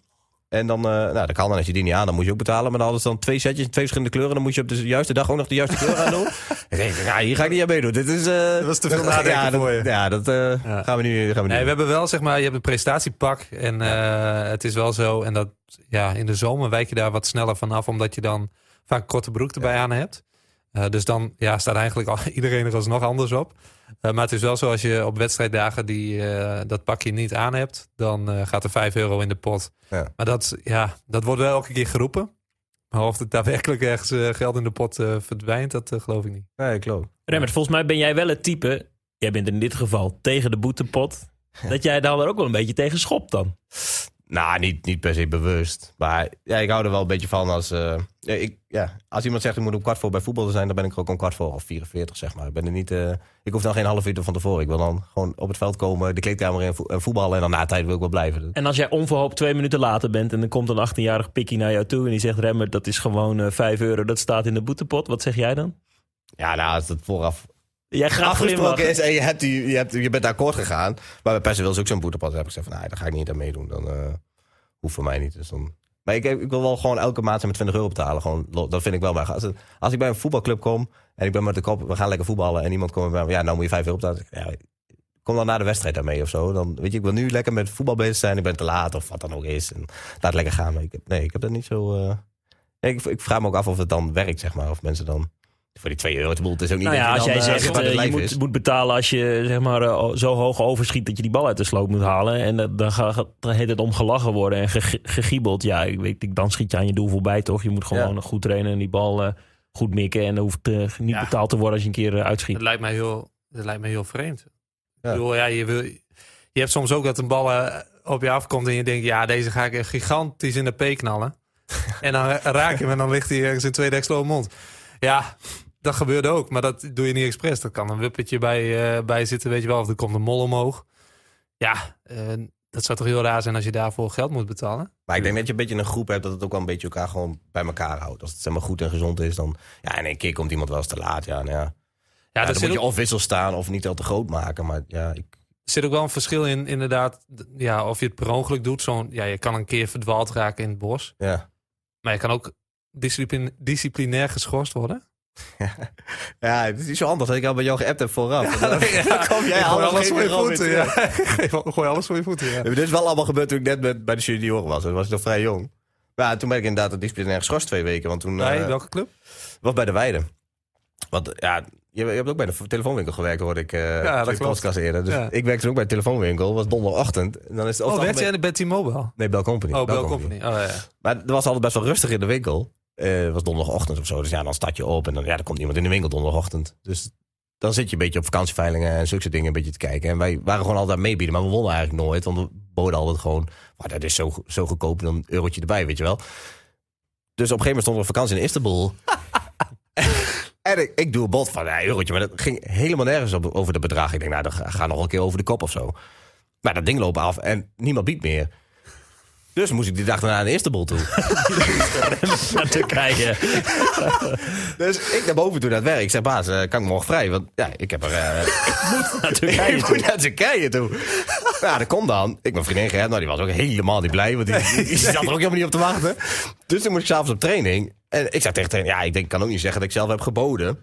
En dan, eh, nou, dat kan dan als je die niet aan, dan moet je ook betalen. Maar dan hadden ze dan twee setjes, twee verschillende kleuren. Dan moet je op de juiste dag ook nog de juiste kleur aan doen. *laughs* Dan denk ik, ja, hier ga ik niet aan meedoen. Dit is... eh, Dat was te veel nadenken ja, dat- voor je. Ja, dat eh, Ja. gaan we nu, gaan we nu Nee, we hebben wel, zeg maar, je hebt een prestatiepak. En eh, het is wel zo. En dat, ja, in de zomer wijk je daar wat sneller vanaf. Omdat je dan vaak korte broek erbij aan hebt. Eh, dus dan ja, staat eigenlijk al *laughs* iedereen er alsnog anders op. Eh, maar het is wel zo, als je op wedstrijddagen die, eh, dat pakje niet aan hebt... dan eh, gaat er 5 euro in de pot. Ja. Maar dat, ja, dat wordt wel elke keer geroepen. Maar of het daadwerkelijk ergens geld in de pot verdwijnt, dat geloof ik niet. Nee, klopt. Remmert, volgens mij ben jij wel het type... Jij bent in dit geval tegen de boetepot. Dat jij daar ook wel een beetje tegen schopt dan. Nou, niet, niet per se bewust. Maar ja, ik hou er wel een beetje van als... eh, ja, ik, ja, als iemand zegt ik moet om kwart voor bij voetbal zijn... dan ben ik er ook om kwart voor of 44, zeg maar. Ik, ben er niet, eh, ik hoef dan geen half uur van tevoren. Ik wil dan gewoon op het veld komen, de kleedkamer in vo- en voetballen... en dan na de tijd wil ik wel blijven. En als jij onverhoopt twee minuten later bent... en dan komt een 18-jarig pikkie naar jou toe... en die zegt, Remmert, dat is gewoon eh 5 euro. Dat staat in de boetepot. Wat zeg jij dan? Ja, nou, als het vooraf Jij gaat afgesproken glimlachen. is en je, hebt die, je, hebt, je bent akkoord gegaan... maar bij Persen wil ze ook zo'n boetepad. Dan heb ik gezegd van, nee, daar ga ik niet aan meedoen. Dan eh hoeft voor mij niet. Dus dan... Maar ik, ik wil wel gewoon elke maand zijn met 20 euro betalen. Gewoon, dat vind ik wel. Maar als, het- als ik bij een voetbalclub kom en ik ben met de kop, we gaan lekker voetballen en iemand komt bij me, ja, nou moet je 5 euro betalen. Ja, kom dan na de wedstrijd daarmee of zo. Dan weet je, ik wil nu lekker met voetbal bezig zijn. Ik ben te laat of wat dan ook is. En laat het lekker gaan. Maar ik, heb- nee, ik heb dat niet zo. eh, ik, ik vraag me ook af of het dan werkt, zeg maar. Of mensen dan voor die 2 euro. Het, is ook niet. Nou ja, als je jij eh, zegt, eh, je moet, betalen als je zeg maar, eh, zo hoog overschiet dat je die bal uit de sloot moet halen. En dan gaat dan heet het om gelachen worden en ge- gegiebeld. Ja, ik weet, ik- dan schiet je aan je doel voorbij, toch? Je moet gewoon Ja. goed trainen en die bal goed mikken. En dan hoeft niet Ja. betaald te worden als je een keer uitschiet. Dat lijkt mij heel, dat lijkt mij heel vreemd. Ja. Ik bedoel, ja, je, wil, je hebt soms ook dat een bal op je afkomt en je denkt, ja, deze ga ik gigantisch in de P knallen. *laughs* en dan raak je hem en dan ligt hij ergens in twee dek slow mond. Ja, dat gebeurde ook, maar dat doe je niet expres. Er kan een wuppetje bij, eh, bij zitten, weet je wel, of er komt een mol omhoog. Ja, eh, dat zou toch heel raar zijn als je daarvoor geld moet betalen? Maar ik denk dat je een beetje een groep hebt dat het ook wel een beetje elkaar gewoon bij elkaar houdt. Als het zeg maar goed en gezond is, dan ja, in één keer komt iemand wel eens te laat. Ja, nou ja. Ja, Ja, dan moet je ook, of wissel staan of niet al te groot maken. Maar ja, ik, zit ook wel een verschil in, inderdaad. Ja, of je het per ongeluk doet. Zo'n, ja, je kan een keer verdwaald raken in het bos. ja. Maar je kan ook discipline, disciplinair geschorst worden. Ja, het is niet zo dat ik al bij jou geappt heb vooraf. *laughs* Dan, Ja, dan kom jij alles alles voor je voeten. Ja. *laughs* Gooi alles voor je voeten, ja. Dit is wel allemaal gebeurd toen ik net met, bij de junioren was. Toen was ik nog vrij jong. Maar ja, toen ben ik inderdaad disciplinair geschorst twee weken. Want toen Bij eh, welke club? was bij de Weide. Want ja, je, je hebt ook bij de telefoonwinkel gewerkt, hoorde ik. eh dat twee klopt. podcasts eerder. Dus Ja. ik werkte ook bij de telefoonwinkel. was donderdagochtend. En dan is het Oh, over het werkt algemeen- jij bij T-Mobile? Nee, Bell Company. Oh, Bell Bell Company. Oh, ja. Maar het was altijd best wel rustig in de winkel. Het was donderdagochtend of zo. Dus ja, dan start je op en dan ja, er komt iemand in de winkel donderdagochtend. Dus dan zit je een beetje op vakantieveilingen en zulke dingen een beetje te kijken. En wij waren gewoon altijd meebieden, maar we wonnen eigenlijk nooit. Want we boden altijd gewoon, maar dat is zo, zo goedkoop, dan een eurotje erbij, weet je wel. Dus op een gegeven moment stonden we op vakantie in Istanbul. *laughs* en ik, ik doe een bod van ja, een eurotje, maar dat ging helemaal nergens op, over de bedrag. Ik denk, nou, dan ga, ga nog een keer over de kop of zo. Maar dat ding loopt af en niemand biedt meer. Dus moest ik die dag daarna naar Istanbul toe. *laughs* Naar Turkije. Dus ik naar boven toe naar het werk. Ik zeg, baas, eh, kan ik morgen vrij? Want ja, ik heb er... eh, Naar Turkije. *laughs* ik moet naar Turkije toe. Ja, dat komt dan. Ik mijn vriendin gered, nou, die was ook helemaal niet blij. Want die, die zat er ook helemaal niet op te wachten. Dus toen moest ik s'avonds op training. En ik zei tegen ja, ik denk, ik kan ook niet zeggen dat ik zelf heb geboden.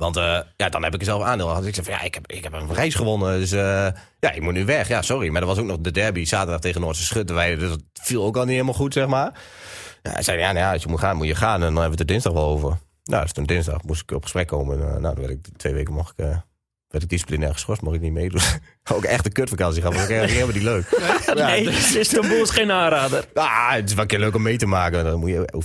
Want eh, ja, dan heb ik er zelf aandeel. Dus ik zei van ja, ik heb, ik heb een reis gewonnen. Dus eh, ja, ik moet nu weg. Ja, sorry. Maar er was ook nog de derby zaterdag tegen Noordse Schutten. Wij, dus dat viel ook al niet helemaal goed, zeg maar. Ja, hij zei ja, nou ja, als je moet gaan, moet je gaan. En dan hebben we het er dinsdag wel over. Nou, dus toen dinsdag moest ik op gesprek komen. En, eh, nou, dan werd ik twee weken mocht ik, werd ik disciplinair geschorst. Mocht ik niet meedoen. *laughs* ook echt een kutvakantie gehad. Maar ik helemaal niet leuk. *laughs* Ja, nee, dus- Istanbul is geen aanrader. ah, het is wel een keer leuk om mee te maken. Dan moet je,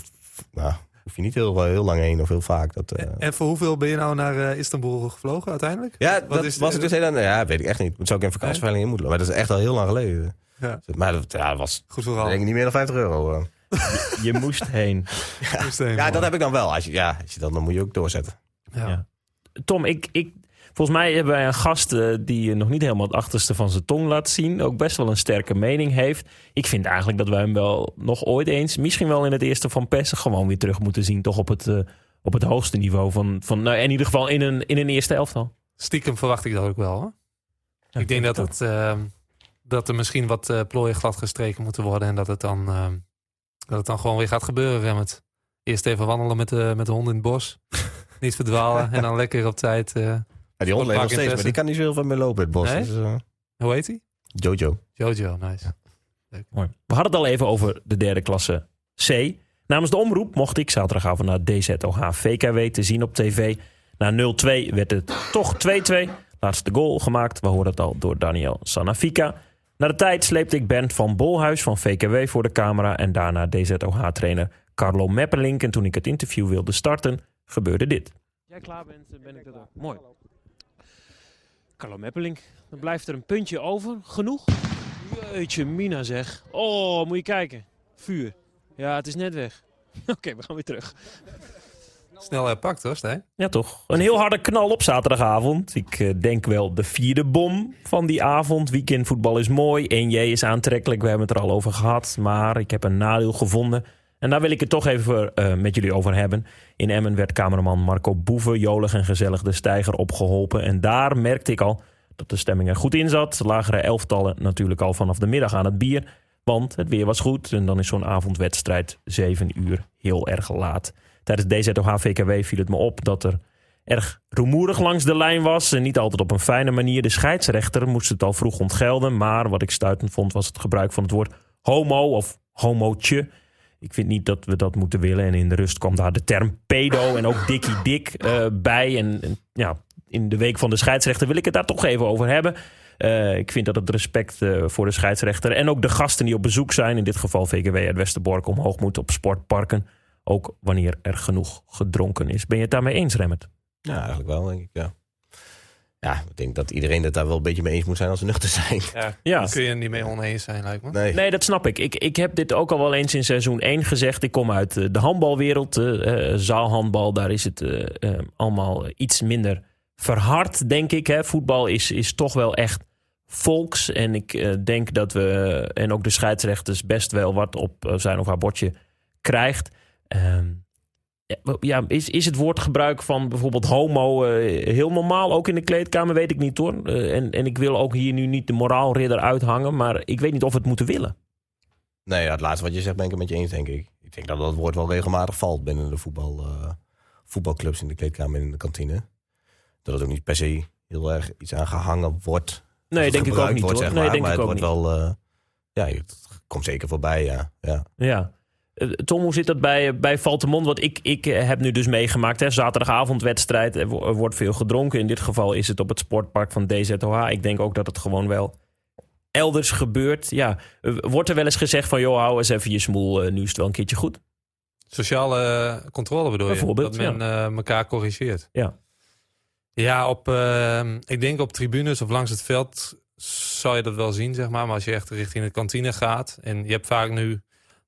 nou, hoef je niet heel, heel lang heen of heel vaak. Dat, eh, En voor hoeveel ben je nou naar eh, Istanbul gevlogen uiteindelijk? Ja, Wat dat is- was ik dus helemaal... Ja, weet ik echt niet. Zou ik in vakantieveiling in moeten. Maar dat is echt al heel lang geleden. Ja. Maar dat ja, dat was Goed verhaal. denk ik niet meer dan 50 euro. eh. *laughs* Je moest heen. Ja, dat heb ik dan wel. Als je, ja, als je dat, dan moet je ook doorzetten. Ja. Ja. Tom, ik, ik, volgens mij hebben wij een gast eh, die nog niet helemaal het achterste van zijn tong laat zien. Ook best wel een sterke mening heeft. Ik vind eigenlijk dat wij hem wel nog ooit eens, misschien wel in het eerste van Pessen, gewoon weer terug moeten zien. Toch op het, eh, op het hoogste niveau van, van nou, in ieder geval in een, in een eerste elftal. Stiekem verwacht ik dat ook wel. Hoor. Ja, ik denk dat, het, ehm, dat er misschien wat eh, plooien glad gestreken moeten worden. En dat het dan, ehm, dat het dan gewoon weer gaat gebeuren, Remmet. Eerst even wandelen met de, met de hond in het bos. *laughs* Niet verdwalen. en dan lekker op tijd. Ja, die hond leeft nog steeds, maar die kan niet zo heel veel meer lopen in het bos. Nee? Dus, eh, hoe heet hij? Jojo. Jojo, nice. Mooi. We hadden het al even over de derde klasse C. Namens de omroep mocht ik zaterdagavond naar DZOH VKW te zien op tv. Na 0-2 werd het toch 2-2. Laatste goal gemaakt, we hoorden het al, door Daniel Sanafika. Na de tijd sleepte ik Bernd van Bolhuis van VKW voor de camera... en daarna DZOH-trainer Carlo Meppelink. En toen ik het interview wilde starten, gebeurde dit. Jij klaar bent, ben ik ook. Mooi. Carlo Meppelink, dan blijft er een puntje over. Genoeg? Jeetje, Mina zeg. Oh, moet je kijken. Vuur. Ja, het is net weg. *laughs* Oké, we gaan weer terug. Snel herpakt hoor, Stijn. Ja, toch? Een heel harde knal op zaterdagavond. Ik eh, denk wel de vierde bom van die avond. Weekendvoetbal is mooi. 1J is aantrekkelijk. We hebben het er al over gehad. Maar ik heb een nadeel gevonden. En daar wil ik het toch even eh, met jullie over hebben. In Emmen werd cameraman Marco Boeven jolig en gezellig de steiger opgeholpen. En daar merkte ik al dat de stemming er goed in zat. Lagere elftallen natuurlijk al vanaf de middag aan het bier. Want het weer was goed. En dan is zo'n avondwedstrijd 7 uur heel erg laat. Tijdens DZOH VKW viel het me op dat er erg rumoerig langs de lijn was. En niet altijd op een fijne manier. De scheidsrechter moest het al vroeg ontgelden. Maar wat ik stuitend vond was het gebruik van het woord homo of homootje. Ik vind niet dat we dat moeten willen. En in de rust kwam daar de term pedo en ook dikkie dik eh, bij. En, ja, in de week van de scheidsrechter wil ik het daar toch even over hebben. Eh, ik vind dat het respect eh, voor de scheidsrechter en ook de gasten die op bezoek zijn, in dit geval VKW uit Westerbork, omhoog moet op sportparken. Ook wanneer er genoeg gedronken is. Ben je het daarmee eens, Remmert? Ja, eigenlijk wel, denk ik, ja. Ja, ik denk dat iedereen het daar wel een beetje mee eens moet zijn als ze nuchter zijn. Ja, kun je het niet mee oneens zijn, lijkt me. Nee. Nee, dat snap ik. ik. Ik heb dit ook al wel eens in seizoen 1 gezegd. Ik kom uit eh, de handbalwereld, eh, eh, zaalhandbal. Daar is het allemaal iets minder verhard, denk ik. Hè. Voetbal is, is toch wel echt volks. En ik eh, denk dat we, en ook de scheidsrechters, best wel wat op zijn of haar bordje krijgt. Ehm, ja, is, is het woordgebruik van bijvoorbeeld homo eh, heel normaal? Ook in de kleedkamer, weet ik niet hoor. Eh, en, en ik wil ook hier nu niet de moraalridder uithangen. Maar ik weet niet of we het moeten willen. Nee, ja, het laatste wat je zegt ben ik het met je eens, denk ik. Ik denk dat dat woord wel regelmatig valt binnen de voetbal, eh, voetbalclubs in de kleedkamer en in de kantine. Dat het ook niet per se heel erg iets aan gehangen wordt. Nee, denk ik ook niet wordt, hoor. zeg Nee, maar, denk maar ik ook het niet. wordt wel... eh, ja, het komt zeker voorbij, ja. ja. Ja. Eh, Tom, hoe zit dat bij, bij Valtemont? Want ik, ik eh, heb nu dus meegemaakt. Hè, zaterdagavondwedstrijd. Er wo- wordt veel gedronken. In dit geval is het op het sportpark van DZOH. Ik denk ook dat het gewoon wel elders gebeurt. Ja, eh, wordt er wel eens gezegd van... joh, hou eens even je smoel. nu is het wel een keertje goed. Sociale controle bedoel je? Dat men elkaar corrigeert. Ja. Ja, op, eh, ik denk op tribunes of langs het veld zou je dat wel zien, zeg maar. Maar als je echt richting de kantine gaat... en je hebt vaak nu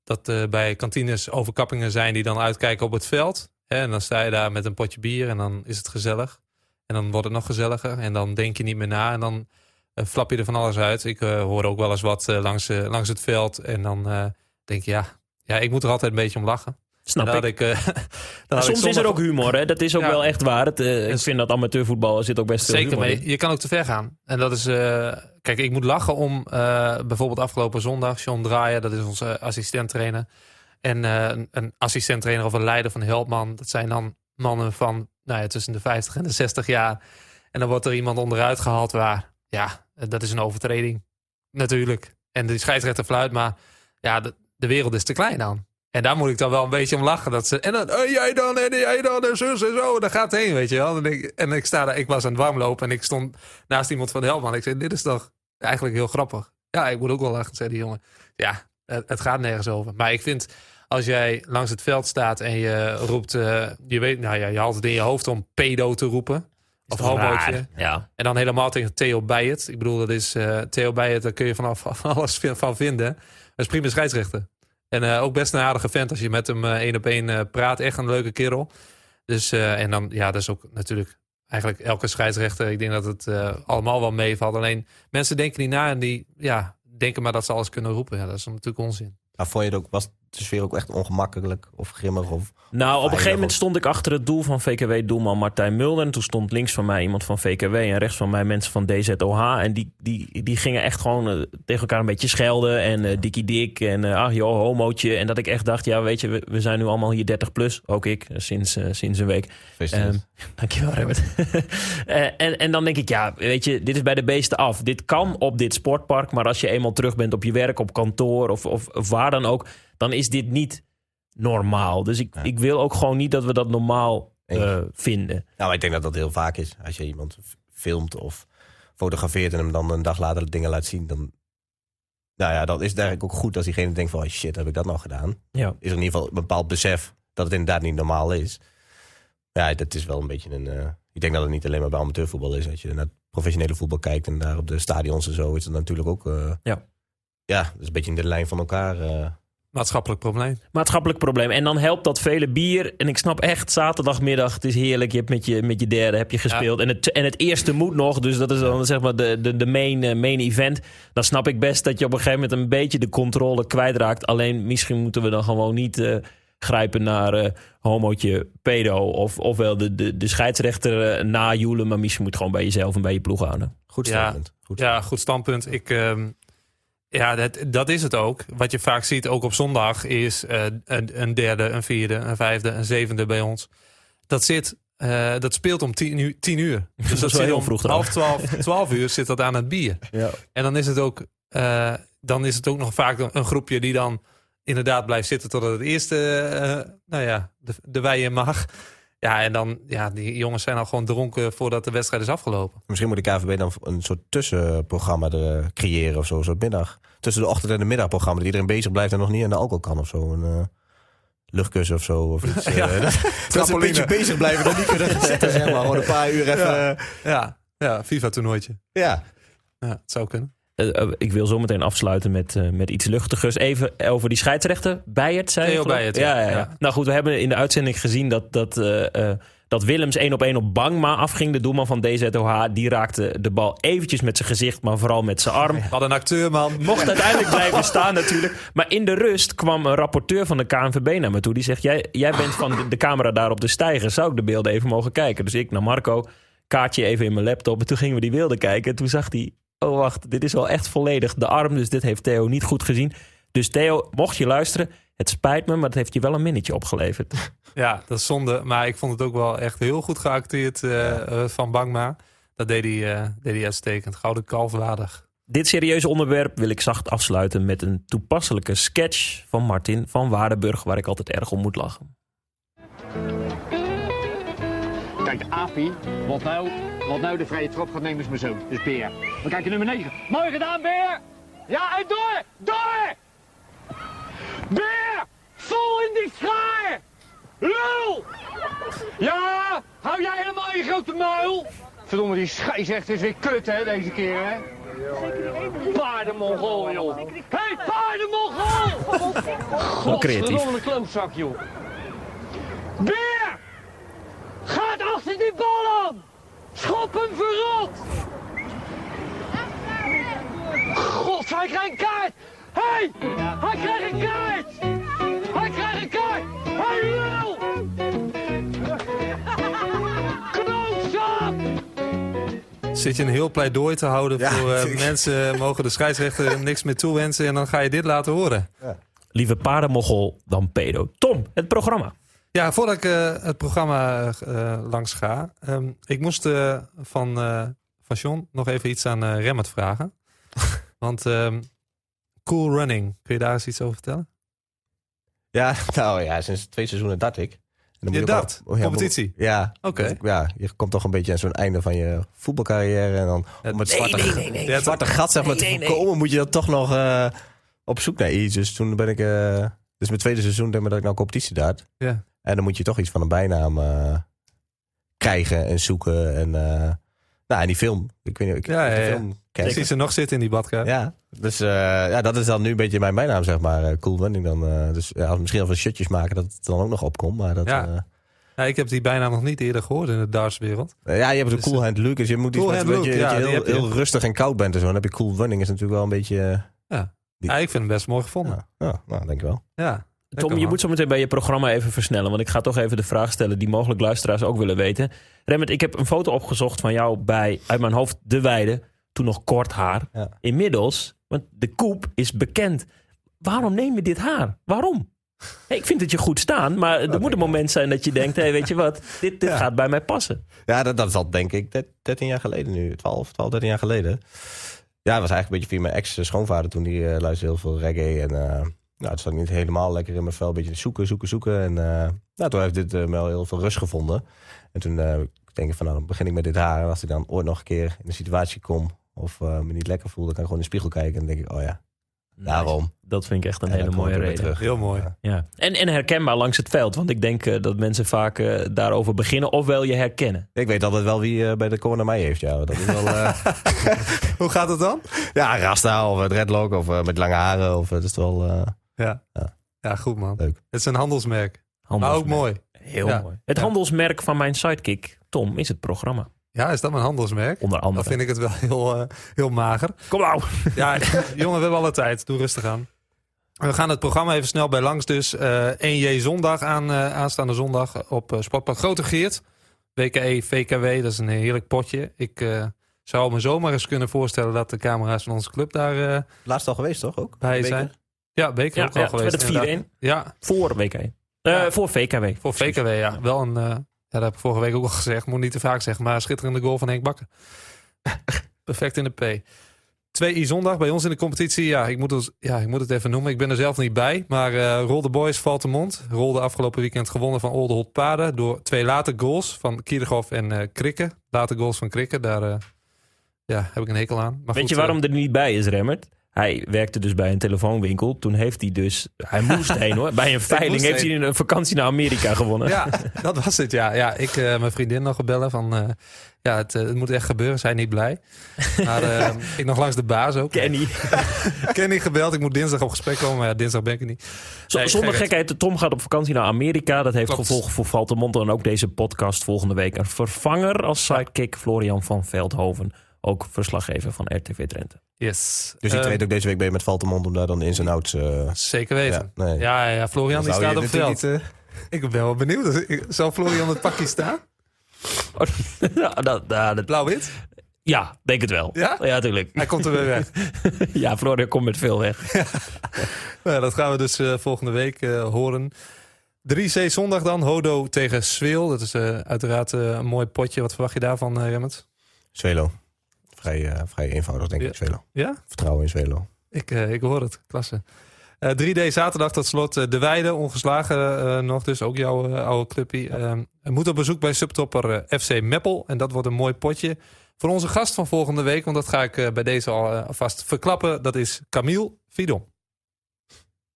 dat eh, bij kantines overkappingen zijn... die dan uitkijken op het veld. Hè, en dan sta je daar met een potje bier en dan is het gezellig. En dan wordt het nog gezelliger en dan denk je niet meer na... en dan eh, flap je er van alles uit. Ik eh, hoor ook wel eens wat langs, langs het veld. En dan denk je, ja, ja, ik moet er altijd een beetje om lachen. Snap ik. *laughs* ik, Soms is er ook humor, hè? Dat is ook Ja. wel echt waar. Het, ik Dus- vind dat amateurvoetbal zit ook best veel Zeker, humor maar je, je kan ook te ver gaan. En dat is, kijk, ik moet lachen om eh, bijvoorbeeld afgelopen zondag, John Draaien, dat is onze assistent-trainer. En eh, een, een assistent-trainer of een leider van Helpman, dat zijn dan mannen van nou ja, tussen de 50 en de 60 jaar. En dan wordt er iemand onderuit gehaald waar, ja, dat is een overtreding. Natuurlijk. En die scheidsrechter fluit, maar ja, de, de wereld is te klein dan. En daar moet ik dan wel een beetje om lachen. Dat ze, en dan, jij dan, en jij dan, en zus en zo. Daar gaat het heen, weet je wel. En ik, en ik sta daar, ik was aan het warmlopen en ik stond naast iemand van de Helman. Ik zei, dit is toch eigenlijk heel grappig. Ja, ik moet ook wel lachen, zei die jongen. Ja, het, het gaat nergens over. Maar ik vind, als jij langs het veld staat en je roept, eh, je weet, nou ja, je haalt het in je hoofd om pedo te roepen. Of homootje. Ja. En dan helemaal tegen Theo Bijert. Ik bedoel, dat is eh, Theo Bijert, daar kun je vanaf *laughs* van alles van vinden. Dat is prima scheidsrechter. En eh, ook best een aardige vent als je met hem één op één praat. Echt een leuke kerel. Dus, en dan, ja, dat is ook natuurlijk eigenlijk elke scheidsrechter. Ik denk dat het eh, allemaal wel meevalt. Alleen mensen denken niet na en die ja, denken maar dat ze alles kunnen roepen. Ja, dat is natuurlijk onzin. Maar vond je het ook, was de sfeer ook echt ongemakkelijk of grimmig? Of, Nou, op een gegeven moment stond ik achter het doel van VKW-doelman Martijn Mulder. En toen stond links van mij iemand van VKW en rechts van mij mensen van DZOH. En die, die, die gingen echt gewoon eh, tegen elkaar een beetje schelden. En eh dikkie dik en eh ach joh, homootje. En dat ik echt dacht, ja weet je, we, we zijn nu allemaal hier 30 plus. Ook ik, sinds, sinds een week. Ehm, *laughs* dankjewel, Robert. *laughs* En, en dan denk ik, ja, weet je, dit is bij de beesten af. Dit kan op dit sportpark, maar als je eenmaal terug bent op je werk, op kantoor of, of, of waar dan ook, dan is dit niet normaal. Dus ik, Ja. ik wil ook gewoon niet dat we dat normaal eh, vinden. Nou, ik denk dat dat heel vaak is. Als je iemand filmt of fotografeert en hem dan een dag later de dingen laat zien, dan. Nou ja, dan is eigenlijk ook goed als diegene denkt van, oh shit, heb ik dat nou gedaan? Ja. Is er in ieder geval een bepaald besef dat het inderdaad niet normaal is. Ja, dat is wel een beetje een... eh, ik denk dat het niet alleen maar bij amateurvoetbal is. Als je naar professionele voetbal kijkt en daar op de stadions en zo, is het natuurlijk ook... eh, Ja. Ja, dat is een beetje in de lijn van elkaar. Maatschappelijk probleem. Maatschappelijk probleem. En dan helpt dat vele bier. En ik snap echt, zaterdagmiddag, het is heerlijk. Je hebt met je, met je derde heb je gespeeld. En, het, en het eerste moet nog. Dus dat is dan zeg maar de, de, de main, eh, main event. Dan snap ik best dat je op een gegeven moment een beetje de controle kwijtraakt. Alleen misschien moeten we dan gewoon niet eh, grijpen naar eh homootje, pedo. Of, ofwel de, de, de scheidsrechter eh, najoelen. Maar misschien moet je gewoon bij jezelf en bij je ploeg houden. Goed Ja. standpunt. Goed Ja, goed standpunt. Ik, ehm, ja, dat, dat is het ook. Wat je vaak ziet, ook op zondag, is eh, een, een derde, een vierde, een vijfde, een zevende bij ons. Dat zit, eh, dat speelt om tien uur. Tien uur. *laughs* Dus is wel zit heel om vroeg half twaalf, *laughs* twaalf uur zit dat aan het bier. Ja. En dan is het ook, eh, dan is het ook nog vaak een groepje die dan inderdaad blijft zitten totdat het eerste, nou ja, de, de mag. Ja, en dan, ja, die jongens zijn al gewoon dronken voordat de wedstrijd is afgelopen. Misschien moet de KVB dan een soort tussenprogramma er, eh, creëren of zo, soort middag. Tussen de ochtend- en de middagprogramma, dat iedereen bezig blijft en nog niet aan de alcohol kan of zo. Een eh, luchtkussen of zo. Of iets, *laughs* eh, dat, *laughs* dat ze een beetje bezig blijven, dan niet kunnen zetten, zeg maar. Gewoon een paar uur *laughs* even. Ja. Ja, ja FIFA-toernooitje. ja. Ja, het zou kunnen. Eh, eh, ik wil zo meteen afsluiten met, eh, met iets luchtigers. Even over die scheidsrechter. Bijert, zei Theo? Bijert, ja. ja. Nou goed, we hebben in de uitzending gezien dat, dat, dat Willems één op één op Bangma afging. De doelman van DZOH. Die raakte de bal eventjes met zijn gezicht, maar vooral met zijn arm. Wat een acteur, man. Mocht uiteindelijk blijven staan natuurlijk. Maar in de rust kwam een rapporteur van de KNVB naar me toe. Die zegt, jij, jij bent van de, de camera daar op de stijger. Zou ik de beelden even mogen kijken? Dus ik naar Marco, kaartje even in mijn laptop. En toen gingen we die beelden kijken. En toen zag hij, oh wacht, dit is wel echt volledig de arm. Dus dit heeft Theo niet goed gezien. Dus Theo, mocht je luisteren, het spijt me, maar het heeft je wel een minnetje opgeleverd. *laughs* Ja, dat is zonde. Maar ik vond het ook wel echt heel goed geacteerd eh, eh, van Bangma. Dat deed hij, eh, deed hij uitstekend. Gouden kalfwaardig. Dit serieuze onderwerp wil ik zacht afsluiten met een toepasselijke sketch van Martin van Waardenburg, waar ik altijd erg om moet lachen. Kijk, Api, wat nou, wat nou de vrije trap gaat nemen is mijn zoon. Dus Beer. We kijken nummer 9. Mooi gedaan, Beer! Ja, en door! Door! Beer! Vol in die schaar! Lul! Ja! Hou jij helemaal je grote muil! Verdomme, die scheidsrechter is weer kut, hè, deze keer, hè? Paardenmongool, joh! Hé, hey, creatief. Godverdomme, klootzak, joh! Beer! Gaat achter die bal aan! Schop hem verrot! God, hij krijgt een kaart! Hé! Hey, hij krijgt een kaart! Hij krijgt een kaart! Hij! *laughs* Klootzak! Zit je een heel pleidooi te houden Ja, voor eh, mensen mogen de scheidsrechter *laughs* niks meer toewensen en dan ga je dit laten horen. Liever paardenmogel dan pedo. Tom, het programma. Ja, voordat ik eh, het programma eh, langs ga. ehm, ik moest eh, van, eh van John nog even iets aan eh Remmert vragen. *laughs* Want ehm, Cool Running, kun je daar eens iets over vertellen? Ja, *laughs* nou ja, sinds twee seizoenen dat ik. En dan Je dat? wel- ja, Competitie? moet- Ja. Oké. Dat- Ja, je komt toch een beetje aan zo'n einde van je voetbalcarrière. En dan om het zwarte, nee, nee, nee. het zwarte gat zeg maar, te nee. voorkomen, moet je dan toch nog eh, op zoek naar iets. Dus toen ben ik... eh dus mijn tweede seizoen denk ik dat ik nou competitie daad. Ja. En dan moet je toch iets van een bijnaam eh, krijgen en zoeken. En, eh, nou, en die film. Ik weet niet, ik Ja, ja, de ja. film Ik zie ze nog zitten in die badkamer. Ja, dus eh, ja, dat is dan nu een beetje mijn bijnaam, zeg maar. cool Running dan. dus ja, misschien wel shirtjes maken dat het dan ook nog opkomt. Maar dat, Ja. ja. Ik heb die bijna nog niet eerder gehoord in de dartswereld. ja, je hebt een Dus, cool hand Luke. Dus je moet iets Cool met Luke, ja, je heel, rustig en koud bent en zo. Dan heb je cool running is natuurlijk wel een beetje... Die- Ja, ik vind hem best mooi gevonden. ja, ja, nou, denk ik wel. Ja. Tom, je moet zo meteen bij je programma even versnellen. Want ik ga toch even de vraag stellen die mogelijk luisteraars ook willen weten. Remmert, ik heb een foto opgezocht van jou bij, uit mijn hoofd, De Weide. Toen nog kort haar. Ja. Inmiddels, want de koep is bekend. Waarom neem je dit haar? Waarom? Hey, ik vind het je goed staan, maar er moet een moment zijn dat je denkt... Hé, weet je wat, dit, dit Ja. gaat bij mij passen. Ja, dat, dat is al denk ik der- 13 jaar geleden nu. 12, 12 13 jaar geleden. Ja, het was eigenlijk een beetje via mijn ex-schoonvader toen. Die eh, luisterde heel veel reggae. En eh nou, het zat niet helemaal lekker in mijn vel. Een beetje zoeken, zoeken, zoeken. En eh, nou, toen heeft dit eh, wel heel veel rust gevonden. En toen eh, denk ik van nou, dan begin ik met dit haar. En als ik dan ooit nog een keer in een situatie kom... of eh, me niet lekker voel, dan kan ik gewoon in de spiegel kijken. En dan denk ik, oh ja, daarom. Dat vind ik echt een En hele mooie reden. terug. Heel mooi. Ja. En, en herkenbaar langs het veld. Want ik denk eh, dat mensen vaak daarover beginnen. Ofwel je herkennen. Ik weet altijd wel wie eh, bij de corner mij heeft. Ja, dat is wel... eh, *laughs* Hoe gaat het dan? ja, Rasta of het dreadlock of eh, met lange haren. Of, het is wel... Ja. Ja. Ja, goed man. Leuk. Het is een handelsmerk. Maar ook mooi. Heel Ja. mooi. Het Ja. handelsmerk van mijn sidekick, Tom, is het programma. Ja, is dat mijn handelsmerk? Onder Dan andere. vind ik het wel heel, eh, heel mager. Kom nou. Ja, *laughs* jongen, we hebben alle tijd. Doe rustig aan. We gaan het programma even snel bij langs. Dus eh 1J zondag aan, eh, aanstaande zondag op eh, Sportpark Grote Geert. WKE, VKW, dat is een heerlijk potje. Ik eh, zou me zomaar eens kunnen voorstellen dat de camera's van onze club daar eh, Laatst al geweest, toch? Ook? bij Beker? zijn. Ja, Ja, ook al ja, geweest. met het inderdaad. 4-1. Ja, Voor WK. Eh, Ja. Voor VKW. voor VKW, ja. Wel een, eh, ja, dat heb ik vorige week ook al gezegd. Moet niet te vaak zeggen, maar schitterende goal van Henk Bakker. *laughs* Perfect in de P. 2 i zondag bij ons in de competitie. Ja ik, moet het, ja, ik moet het even noemen. Ik ben er zelf niet bij. Maar eh Rolde Boys valt de mond. Rolde afgelopen weekend gewonnen van Olde Paden. Door twee late goals van Kierhoff en Krikke. Late goals van Krikke. Daar ja, heb ik een hekel aan. Maar Weet goed, je waarom er niet bij is, Remmert? Hij werkte dus bij een telefoonwinkel. Toen heeft hij dus... Hij moest *laughs* heen hoor. Bij een veiling heeft heen. hij een vakantie naar Amerika gewonnen. Ja, *laughs* dat was het. Ja, ja ik eh, mijn vriendin nog gebellen van... eh, ja, het, eh, het moet echt gebeuren. Zij niet blij. Maar *laughs* ik nog langs de baas ook. Kenny. Kenny gebeld. Ik moet dinsdag op gesprek komen. Maar ja, dinsdag ben ik er niet. Z- Nee, Zonder gekheid, Tom gaat op vakantie naar Amerika. Dat heeft Klopt. gevolgen voor Valtemont en ook deze podcast volgende week. Een vervanger als sidekick Florian van Veldhoven. Ook verslaggever van RTV Drenthe. Yes. Dus ik Eh, treed ook deze week mee met Valtemont om daar dan ins en outs... eh Zeker weten. ja, nee. Ja, ja, Florian die staat op veld. niet, eh, Ik ben wel benieuwd. Ik- Zal Florian het pakje staan? ja, *laughs* dat, dat- Blauw-wit? ja, denk het wel. Ja? Ja, tuurlijk. Hij komt er weer weg. *laughs* Ja, Florian komt met veel weg. Nou, dat gaan we dus eh, volgende week eh, horen. 3C zondag dan. Hodo tegen Sweel. Dat is eh, uiteraard een mooi potje. Wat verwacht je daarvan, uh, Remmert? Zwelo. Vrij, eh, vrij eenvoudig, denk Ja. ik, Zwelo. Ja? Vertrouwen in Zwelo. Ik, eh, ik hoor het. Klasse. Eh 3D zaterdag tot slot. eh, de Weide, ongeslagen eh, nog. Dus ook jouw eh, oude clubje. Eh, moet op bezoek bij subtopper eh, FC Meppel. En dat wordt een mooi potje. Voor onze gast van volgende week. Want dat ga ik eh, bij deze al alvast verklappen. Dat is Camille Vidon.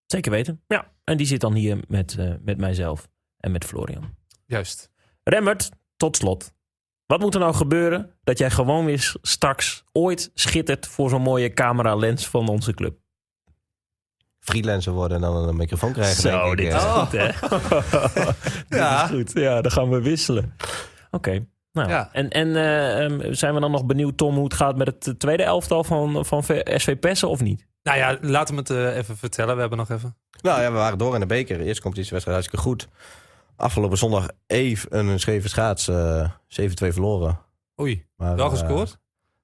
Zeker weten. Ja, en die zit dan hier met, eh, met mijzelf en met Florian. Juist. Remmert, tot slot. Wat moet er nou gebeuren dat jij gewoon weer straks ooit schittert voor zo'n mooie camera lens van onze club? Freelancer worden en dan een microfoon krijgen, Zo, denk ik. dit is eh. goed, hè? *laughs* dit Ja. is goed. Ja, dan gaan we wisselen. Oké. Nou, Ja. En, en eh, ehm, zijn we dan nog benieuwd, Tom, hoe het gaat met het tweede elftal van, van SV Pessen of niet? Nou ja, laat hem het eh, even vertellen. We hebben nog even. Nou ja, we waren door in de beker. De eerste competitiewedstrijd hartstikke goed. Afgelopen zondag even een scheve schaats. eh 7-2 verloren. Oei, Maar, wel eh, gescoord?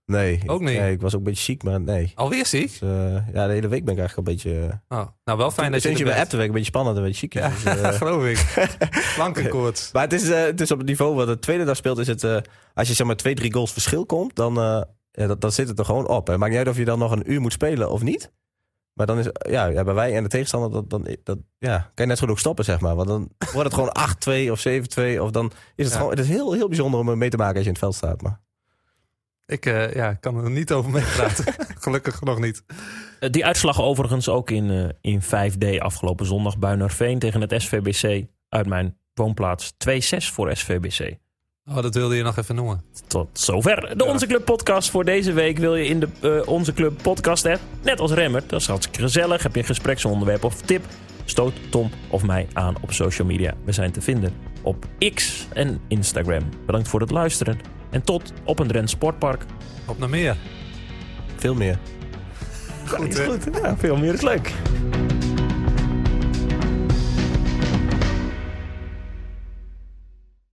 Nee. Ook niet? nee, ik was ook een beetje ziek, maar nee. Alweer ziek? Dus, eh, ja, de hele week ben ik eigenlijk een beetje... Oh, nou, wel fijn dat je Sinds je bij een beetje spannend en een beetje ziek. Ja. Dus, eh, *laughs* geloof ik. Plankenkoorts. *laughs* Maar het is, eh, het is op het niveau wat de tweede dag speelt. Is het, eh, als je zeg maar twee, drie goals verschil komt, dan, eh, ja, dat, dan zit het er gewoon op. Het maakt niet uit of je dan nog een uur moet spelen of niet. Maar dan is ja, ja, bij wij en de tegenstander, dat, dan, dat, ja, kan je net zo goed ook stoppen, zeg maar. Want dan *laughs* wordt het gewoon 8-2 of 7-2. Of dan is het Ja. gewoon. Het is heel, heel bijzonder om er mee te maken als je in het veld staat. Maar Ik eh, ja, kan er niet over meepraten. *laughs* Gelukkig nog niet. Eh, Die uitslag overigens ook in, eh, in 5D afgelopen zondag. Buinerveen tegen het SVBC uit mijn woonplaats. 2-6 voor SVBC. Oh, dat wilde je nog even noemen. Tot zover de Ja. Onze Club podcast voor deze week. Wil je in de eh, Onze Club podcast app, net als Remmer, dat is hartstikke gezellig. Heb je een gespreksonderwerp of tip, stoot Tom of mij aan op social media. We zijn te vinden op X en Instagram. Bedankt voor het luisteren en tot op een Drents Sportpark. Op naar meer. veel meer. Goed? Goed, ja, veel meer is leuk.